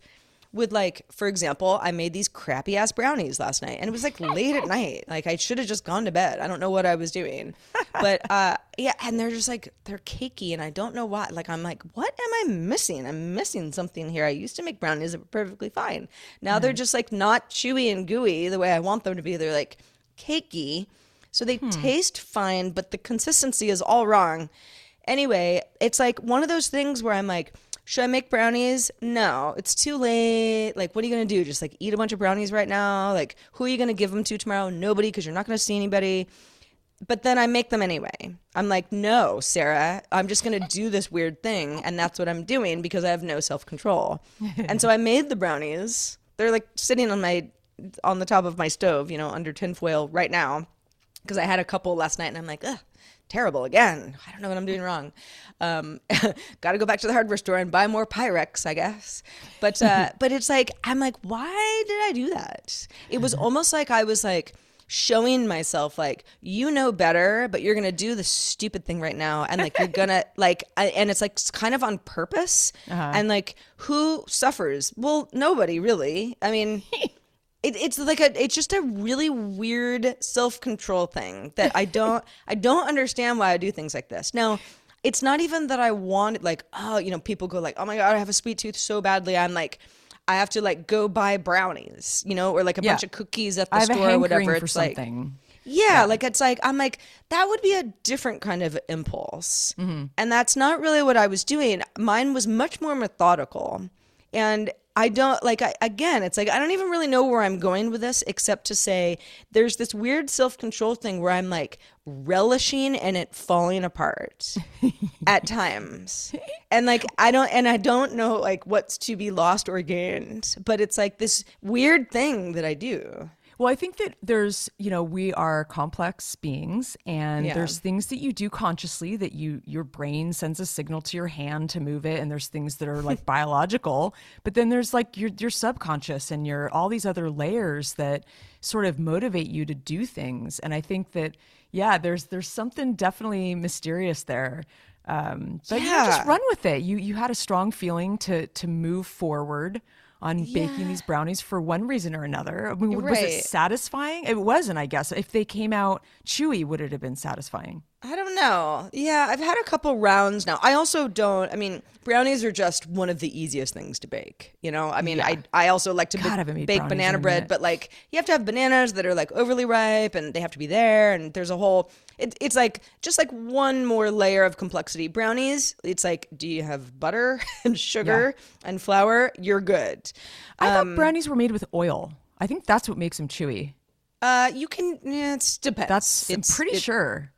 with like for example i made these crappy ass brownies last night and it was like late at night. Like i should have just gone to bed. I don't know what i was doing. But uh yeah and they're just like they're cakey and i don't know why. Like i'm like what am i missing? I'm missing something here. I used to make brownies that were perfectly fine. Now they're just like not chewy and gooey the way i want them to be. They're like cakey so they hmm. taste fine but the consistency is all wrong Anyway, it's like one of those things where I'm like, should I make brownies? No, it's too late. Like, what are you gonna do? Just like eat a bunch of brownies right now? Like, who are you gonna give them to tomorrow? Nobody, because you're not gonna see anybody. But then I make them anyway. I'm like, no, Sarah, I'm just gonna do this weird thing, and that's what I'm doing because I have no self control. and so I made the brownies. They're like sitting on my on the top of my stove, you know, under tinfoil right now because I had a couple last night and I'm like, ugh, terrible again. I don't know what I'm doing wrong. Um, Got to go back to the hardware store and buy more Pyrex, I guess. But uh, but it's like I'm like, why did I do that? It was almost like I was like showing myself like you know better but you're gonna do the stupid thing right now and like you're gonna like I, and it's like kind of on purpose and like who suffers well nobody really i mean it, it's like a it's just a really weird self-control thing that i don't i don't understand why i do things like this now it's not even that i want like oh you know people go like oh my god i have a sweet tooth so badly i'm like i have to like go buy brownies you know or like a Yeah. bunch of cookies at the I have a store or whatever it's like something. yeah, like it's like I'm like that would be a different kind of impulse, Mm-hmm. and that's not really what I was doing. Mine was much more methodical, and I don't like. I, again, it's like I don't even really know where I'm going with this, except to say there's this weird self control thing where I'm like relishing in it falling apart at times, and like I don't, and I don't know like what's to be lost or gained, but it's like this weird thing that I do. Well, I think that there's, you know, we are complex beings and Yeah. there's things that you do consciously that you your brain sends a signal to your hand to move it and there's things that are like biological, but then there's like your your subconscious and your all these other layers that sort of motivate you to do things. And I think that yeah, there's there's something definitely mysterious there. Um, but you know, just run with it. You you had a strong feeling to to move forward on baking these brownies for one reason or another. I mean, was it satisfying? It wasn't, I guess. If they came out chewy, would it have been satisfying? I don't know. Yeah, I've had a couple rounds now. I also don't. I mean, brownies are just one of the easiest things to bake. You know, I mean, I I also like to God, I ba- haven't made bake banana bread, but like you have to have bananas that are like overly ripe, and they have to be there, and there's a whole. It, it's like just like one more layer of complexity. Brownies, it's like, do you have butter and sugar and flour? You're good. I Um, thought brownies were made with oil. I think that's what makes them chewy. Uh, you can. Yeah, it depends. That's It's- I'm pretty it- sure.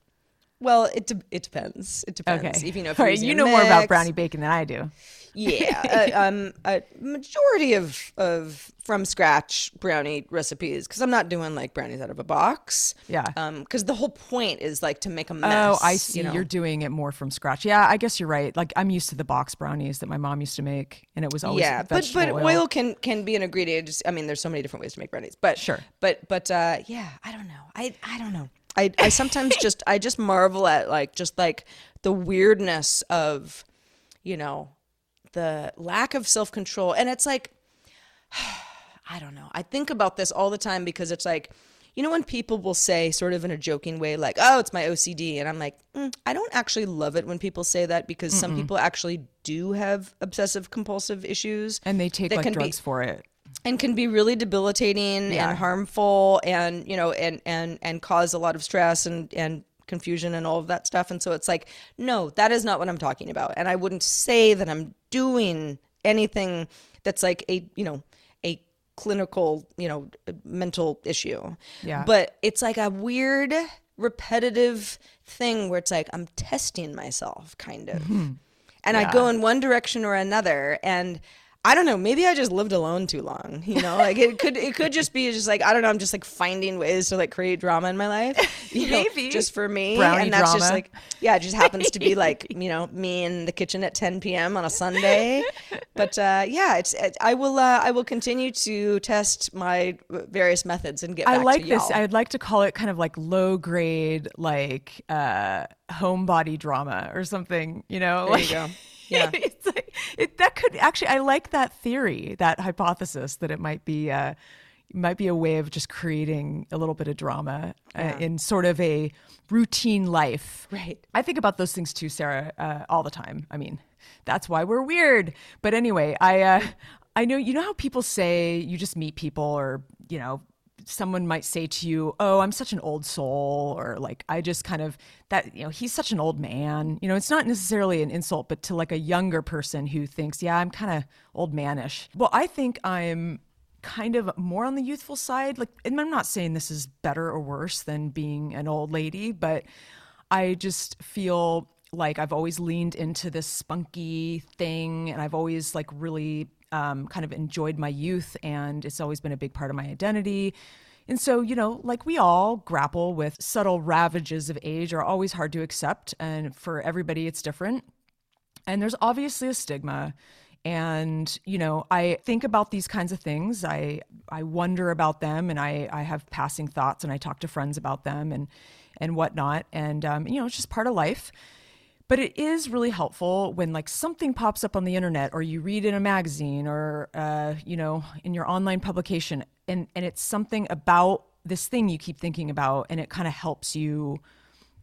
Well, it de- it depends. It depends. Okay. If you know, if All right, you know more about brownie baking than I do. Yeah, uh, um, a majority of of from scratch brownie recipes because I'm not doing like brownies out of a box. Yeah. Um, because the whole point is like to make a mess. Oh, I see. You know? are doing it more from scratch. Yeah, I guess you're right. Like I'm used to the box brownies that my mom used to make, and it was always yeah, but but vegetable oil. can can be an ingredient. I mean, there's so many different ways to make brownies. But Sure. But but uh, yeah, I don't know. I I don't know. I I sometimes just I just marvel at like just like the weirdness of, you know, the lack of self control, and it's like I don't know. I think about this all the time because it's like, you know, when people will say, sort of in a joking way, like, oh, it's my OCD. And I'm like, mm, I don't actually love it when people say that because some people actually do have obsessive compulsive issues. and they take like can be- drugs for it. And can be really debilitating Yeah. and harmful and you know and and and cause a lot of stress and and confusion and all of that stuff. And so it's like no that is not what i'm talking about. And i wouldn't say that i'm doing anything that's like a you know a clinical you know mental issue. Yeah. but it's like a weird repetitive thing where it's like i'm testing myself kind of. Mm-hmm. And I go in one direction or another and I don't know, maybe I just lived alone too long, you know? Like it could it could just be just like I don't know, I'm just like finding ways to like create drama in my life. You know, Maybe. just for me. Brownie and that's just like yeah, it just happens to be like, you know, me in the kitchen at 10 p.m. on a Sunday. But uh, yeah, it's it, I will uh, I will continue to test my various methods and get I back like to this. y'all. I'd like to call it kind of like low grade, like uh, homebody drama or something. You know, There like, you go. Yeah. it's like, it, that could actually. I like that theory, that hypothesis that it might be. Uh, might be a way of just creating a little bit of drama uh, in sort of a routine life. Right. I think about those things too, Sarah, uh, all the time. I mean, that's why we're weird. But anyway, I uh, I know you know how people say you just meet people, or you know, someone might say to you, "Oh, I'm such an old soul," or like, "I just kind of that you know, he's such an old man." You know, it's not necessarily an insult, but to like a younger person who thinks, "Yeah, I'm kind of old manish." Well, I think I'm kind of more on the youthful side. Like, and I'm not saying this is better or worse than being an old lady, but I just feel like I've always leaned into this spunky thing, and I've always like really um, kind of enjoyed my youth, and it's always been a big part of my identity. And so, you know, like we all grapple with subtle ravages of age are always hard to accept, and for everybody, it's different. And there's obviously a stigma. And you know i think about these kinds of things. I i wonder about them and i i have passing thoughts and i talk to friends about them and and whatnot. And um, you know it's just part of life but it is really helpful when like something pops up on the internet or you read in a magazine or uh, you know in your online publication and and it's something about this thing you keep thinking about and it kind of helps you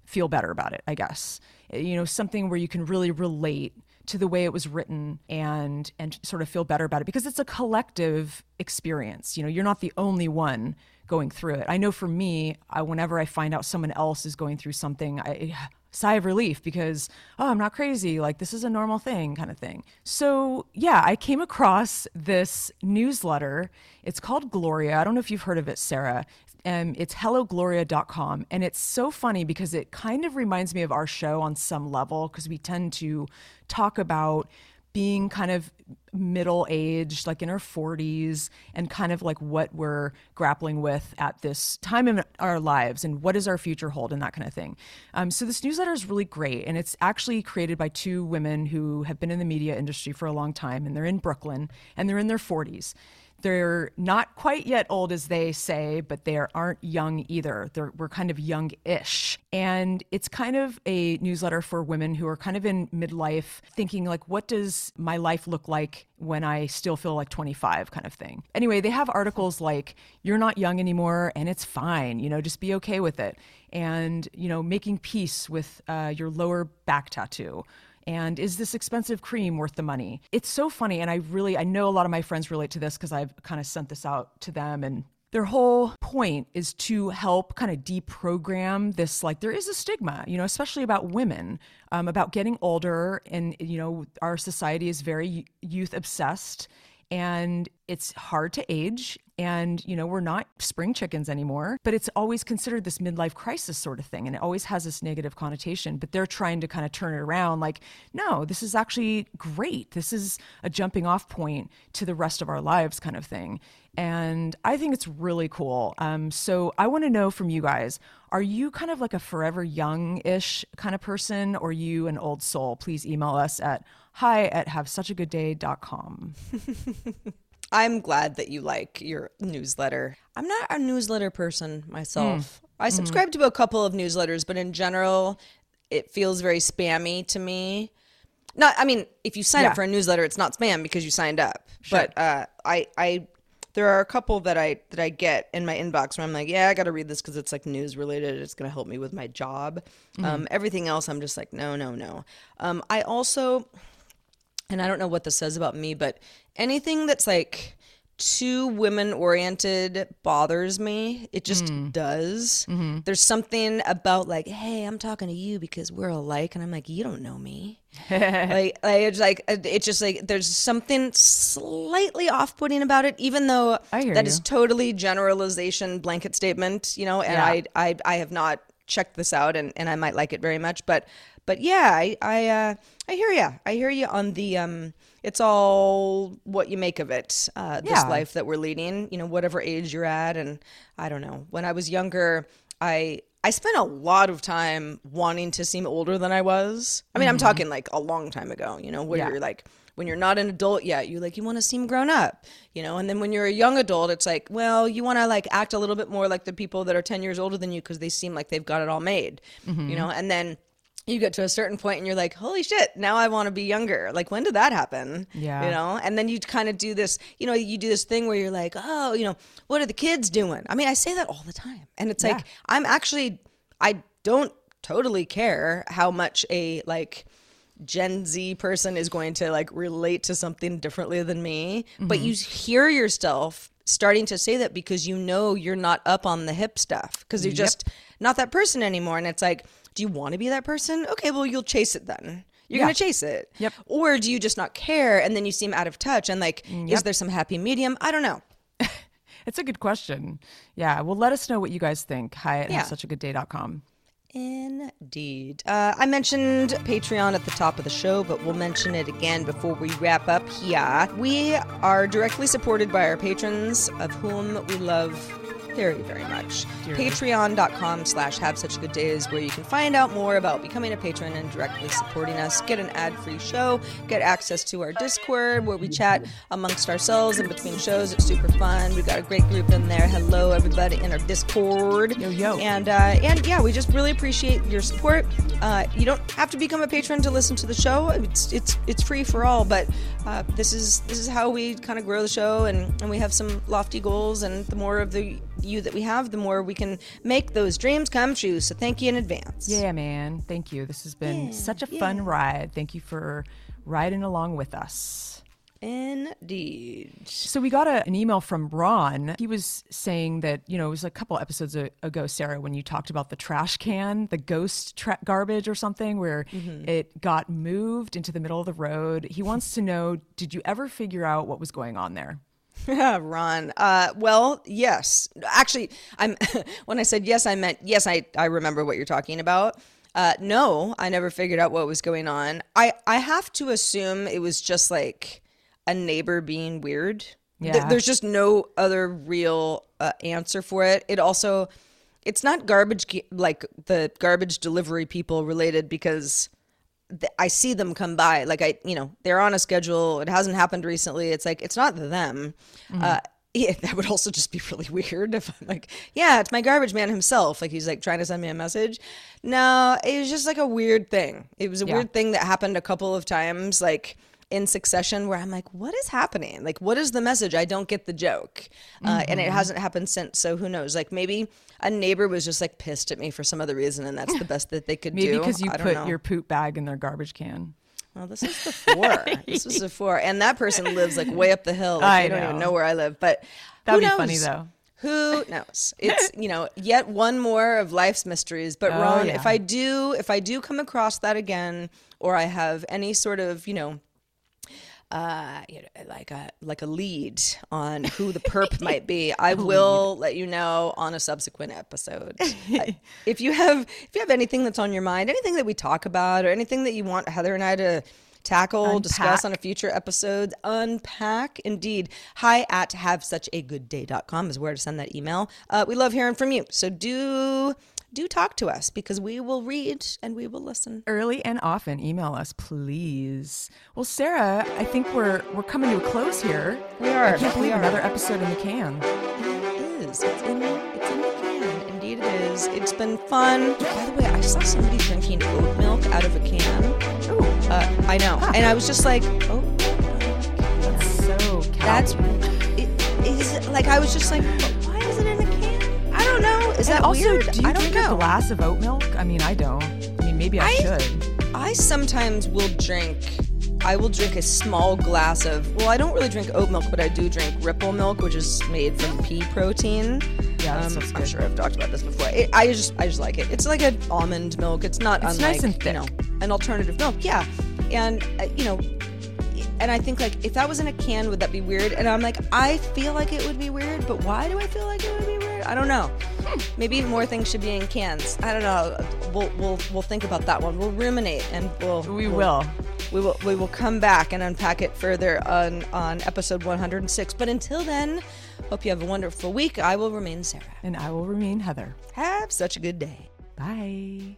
feel better about it, I guess. You know, something where you can really relate to the way it was written and and sort of feel better about it because it's a collective experience. You know, you're not the only one going through it. I know for me, I, whenever I find out someone else is going through something, I sigh of relief because oh, I'm not crazy. Like this is a normal thing, kind of thing. So yeah, I came across this newsletter. It's called Gloria. I don't know if you've heard of it, Sarah. Um, it's hellogloria.com. And it's so funny because it kind of reminds me of our show on some level because we tend to talk about being kind of middle aged, like in our 40s, and kind of like what we're grappling with at this time in our lives and what does our future hold and that kind of thing. Um, so, this newsletter is really great. And it's actually created by two women who have been in the media industry for a long time, and they're in Brooklyn and they're in their 40s. They're not quite yet old, as they say, but they aren't young either. They're, we're kind of young ish. And it's kind of a newsletter for women who are kind of in midlife thinking, like, what does my life look like when I still feel like 25 kind of thing. Anyway, they have articles like, you're not young anymore and it's fine, you know, just be okay with it. And, you know, making peace with uh, your lower back tattoo and is this expensive cream worth the money? It's so funny and i really i know a lot of my friends relate to this because i've kind of sent this out to them and their whole point is to help kind of deprogram this like there is a stigma you know especially about women um, about getting older and you know our society is very youth obsessed and it's hard to age and you know we're not spring chickens anymore but it's always considered this midlife crisis sort of thing and it always has this negative connotation but they're trying to kind of turn it around like no this is actually great. This is a jumping off point to the rest of our lives kind of thing and i think it's really cool. Um, so i want to know from you guys are you kind of like a forever young-ish kind of person or you an old soul? Please email us at hi at havesuchagoodday.com. I'm glad that you like your newsletter. I'm not a newsletter person myself. Mm. I mm-hmm. subscribe mm. to a couple of newsletters, but in general, it feels very spammy to me. Not, I mean, if you sign yeah. up for a newsletter, it's not spam because you signed up. Sure. But uh, I, I, there are a couple that I that I get in my inbox where I'm like, yeah, I got to read this because it's like news related. It's going to help me with my job. Mm. Um, everything else, I'm just like, no, no, no. Um, I also and I don't know what this says about me, but anything that's like too women oriented bothers me. It just mm. does. Mm-hmm. There's something about like, hey, I'm talking to you because we're alike, and I'm like, you don't know me. like, like it's like it's just like there's something slightly off putting about it, even though that you. is totally generalization blanket statement, you know. And yeah. I, I I have not checked this out, and and I might like it very much, but but yeah, I I uh, I hear you. I hear you on the um. It's all what you make of it. Uh, this yeah. life that we're leading. You know, whatever age you're at, and I don't know. When I was younger, I I spent a lot of time wanting to seem older than I was. I mean, mm-hmm. I'm talking like a long time ago. You know, where yeah. you're like when you're not an adult yet, you like you want to seem grown up, you know. And then when you're a young adult, it's like, well, you want to like act a little bit more like the people that are 10 years older than you because they seem like they've got it all made, mm-hmm. you know. And then you get to a certain point and you're like, holy shit, now I want to be younger. Like, when did that happen? Yeah. You know? And then you kind of do this, you know, you do this thing where you're like, oh, you know, what are the kids doing? I mean, I say that all the time. And it's yeah. like, I'm actually, I don't totally care how much a like Gen Z person is going to like relate to something differently than me. Mm-hmm. But you hear yourself starting to say that because you know you're not up on the hip stuff because you're yep. just not that person anymore. And it's like, do you want to be that person? Okay, well, you'll chase it then. You're yeah. going to chase it. Yep. Or do you just not care and then you seem out of touch and like, yep. is there some happy medium? I don't know. it's a good question. Yeah. Well, let us know what you guys think. Hi at yeah. havesuchagoodday.com. Indeed. Uh, I mentioned Patreon at the top of the show, but we'll mention it again before we wrap up here. We are directly supported by our patrons, of whom we love very, very much. Patreon.com slash have such good days where you can find out more about becoming a patron and directly supporting us. Get an ad-free show, get access to our Discord where we chat amongst ourselves in between shows. It's super fun. We've got a great group in there. Hello, everybody in our Discord. Yo, yo. And, uh, and yeah, we just really appreciate your support. Uh, you don't have to become a patron to listen to the show. It's, it's, it's free for all, but uh, this is this is how we kind of grow the show and, and we have some lofty goals and the more of the you that we have, the more we can make those dreams come true. So thank you in advance. Yeah, man. Thank you. This has been yeah, such a yeah. fun ride. Thank you for riding along with us. Indeed. So we got a, an email from Ron. He was saying that, you know, it was a couple episodes ago, Sarah, when you talked about the trash can, the ghost tra- garbage or something, where mm-hmm. it got moved into the middle of the road. He wants to know did you ever figure out what was going on there? Ron. Uh, well, yes. Actually, I'm when I said yes, I meant yes. I I remember what you're talking about. Uh, no, I never figured out what was going on. I I have to assume it was just like a neighbor being weird. Th- Yeah. there's just no other real uh, answer for it. It also, it's not garbage ge- like the garbage delivery people related because th- I see them come by. Like I, you know, they're on a schedule. It hasn't happened recently. It's like it's not them. Uh, yeah, that would also just be really weird if I'm like, yeah, it's my garbage man himself. Like he's like trying to send me a message. No, it was just like a weird thing. It was a Yeah. weird thing that happened a couple of times, like in succession, where I'm like, what is happening? Like, what is the message? I don't get the joke. Uh, and it Mm-hmm. hasn't happened since. So who knows? Like maybe a neighbor was just like pissed at me for some other reason, and that's the best that they could Maybe do. Maybe because you put know. your poop bag in their garbage can. Well, this is before. this was before, and that person lives like way up the hill. Like, I they don't even know. where I live. But That'd be funny, though. Who knows? It's you know yet one more of life's mysteries. But Oh, Ron, yeah. if I do, if I do come across that again, or I have any sort of you know. Uh, you know, like a like a lead on who the perp might be. I will let you know on a subsequent episode. I- if you have if you have anything that's on your mind, anything that we talk about, or anything that you want Heather and I to tackle, discuss on a future episode, unpack indeed. Hi at havesuchagoodday.com is where to send that email. Uh, we love hearing from you. So do do talk to us because we will read and we will listen. Early and often, email us, please. Well, Sarah, I think we're we're coming to a close here. We are. I can't believe another episode in the can. It is. It's in it's in the can. Indeed it is. It's been fun. By the way, I saw somebody drinking oat milk out of a can. Uh, I know. And I was just like, oh That's so That's it is like I was just like, why isn't it in a can? Is that also, weird? do you I drink a glass of oat milk? I mean, I don't. I mean, maybe I, I- should. I sometimes will drink. I will drink a small glass of. Well, I don't really drink oat milk, but I do drink Ripple milk, which is made from pea protein. Yeah, um, I'm sure I've talked about this before. It, I just, I just like it. It's like an almond milk. It's not It's unlike nice and you know an alternative milk. Yeah, and uh, you know, and I think like if that was in a can, would that be weird? And I'm like, I feel like it would be weird, but why do I feel like it would be weird? I don't know. Maybe more things should be in cans. I don't know. We'll we'll we'll think about that one. We'll ruminate and we'll We will. we will we will come back and unpack it further on on episode 106. But until then, hope you have a wonderful week. I will remain Sarah. And I will remain Heather. Have such a good day. Bye.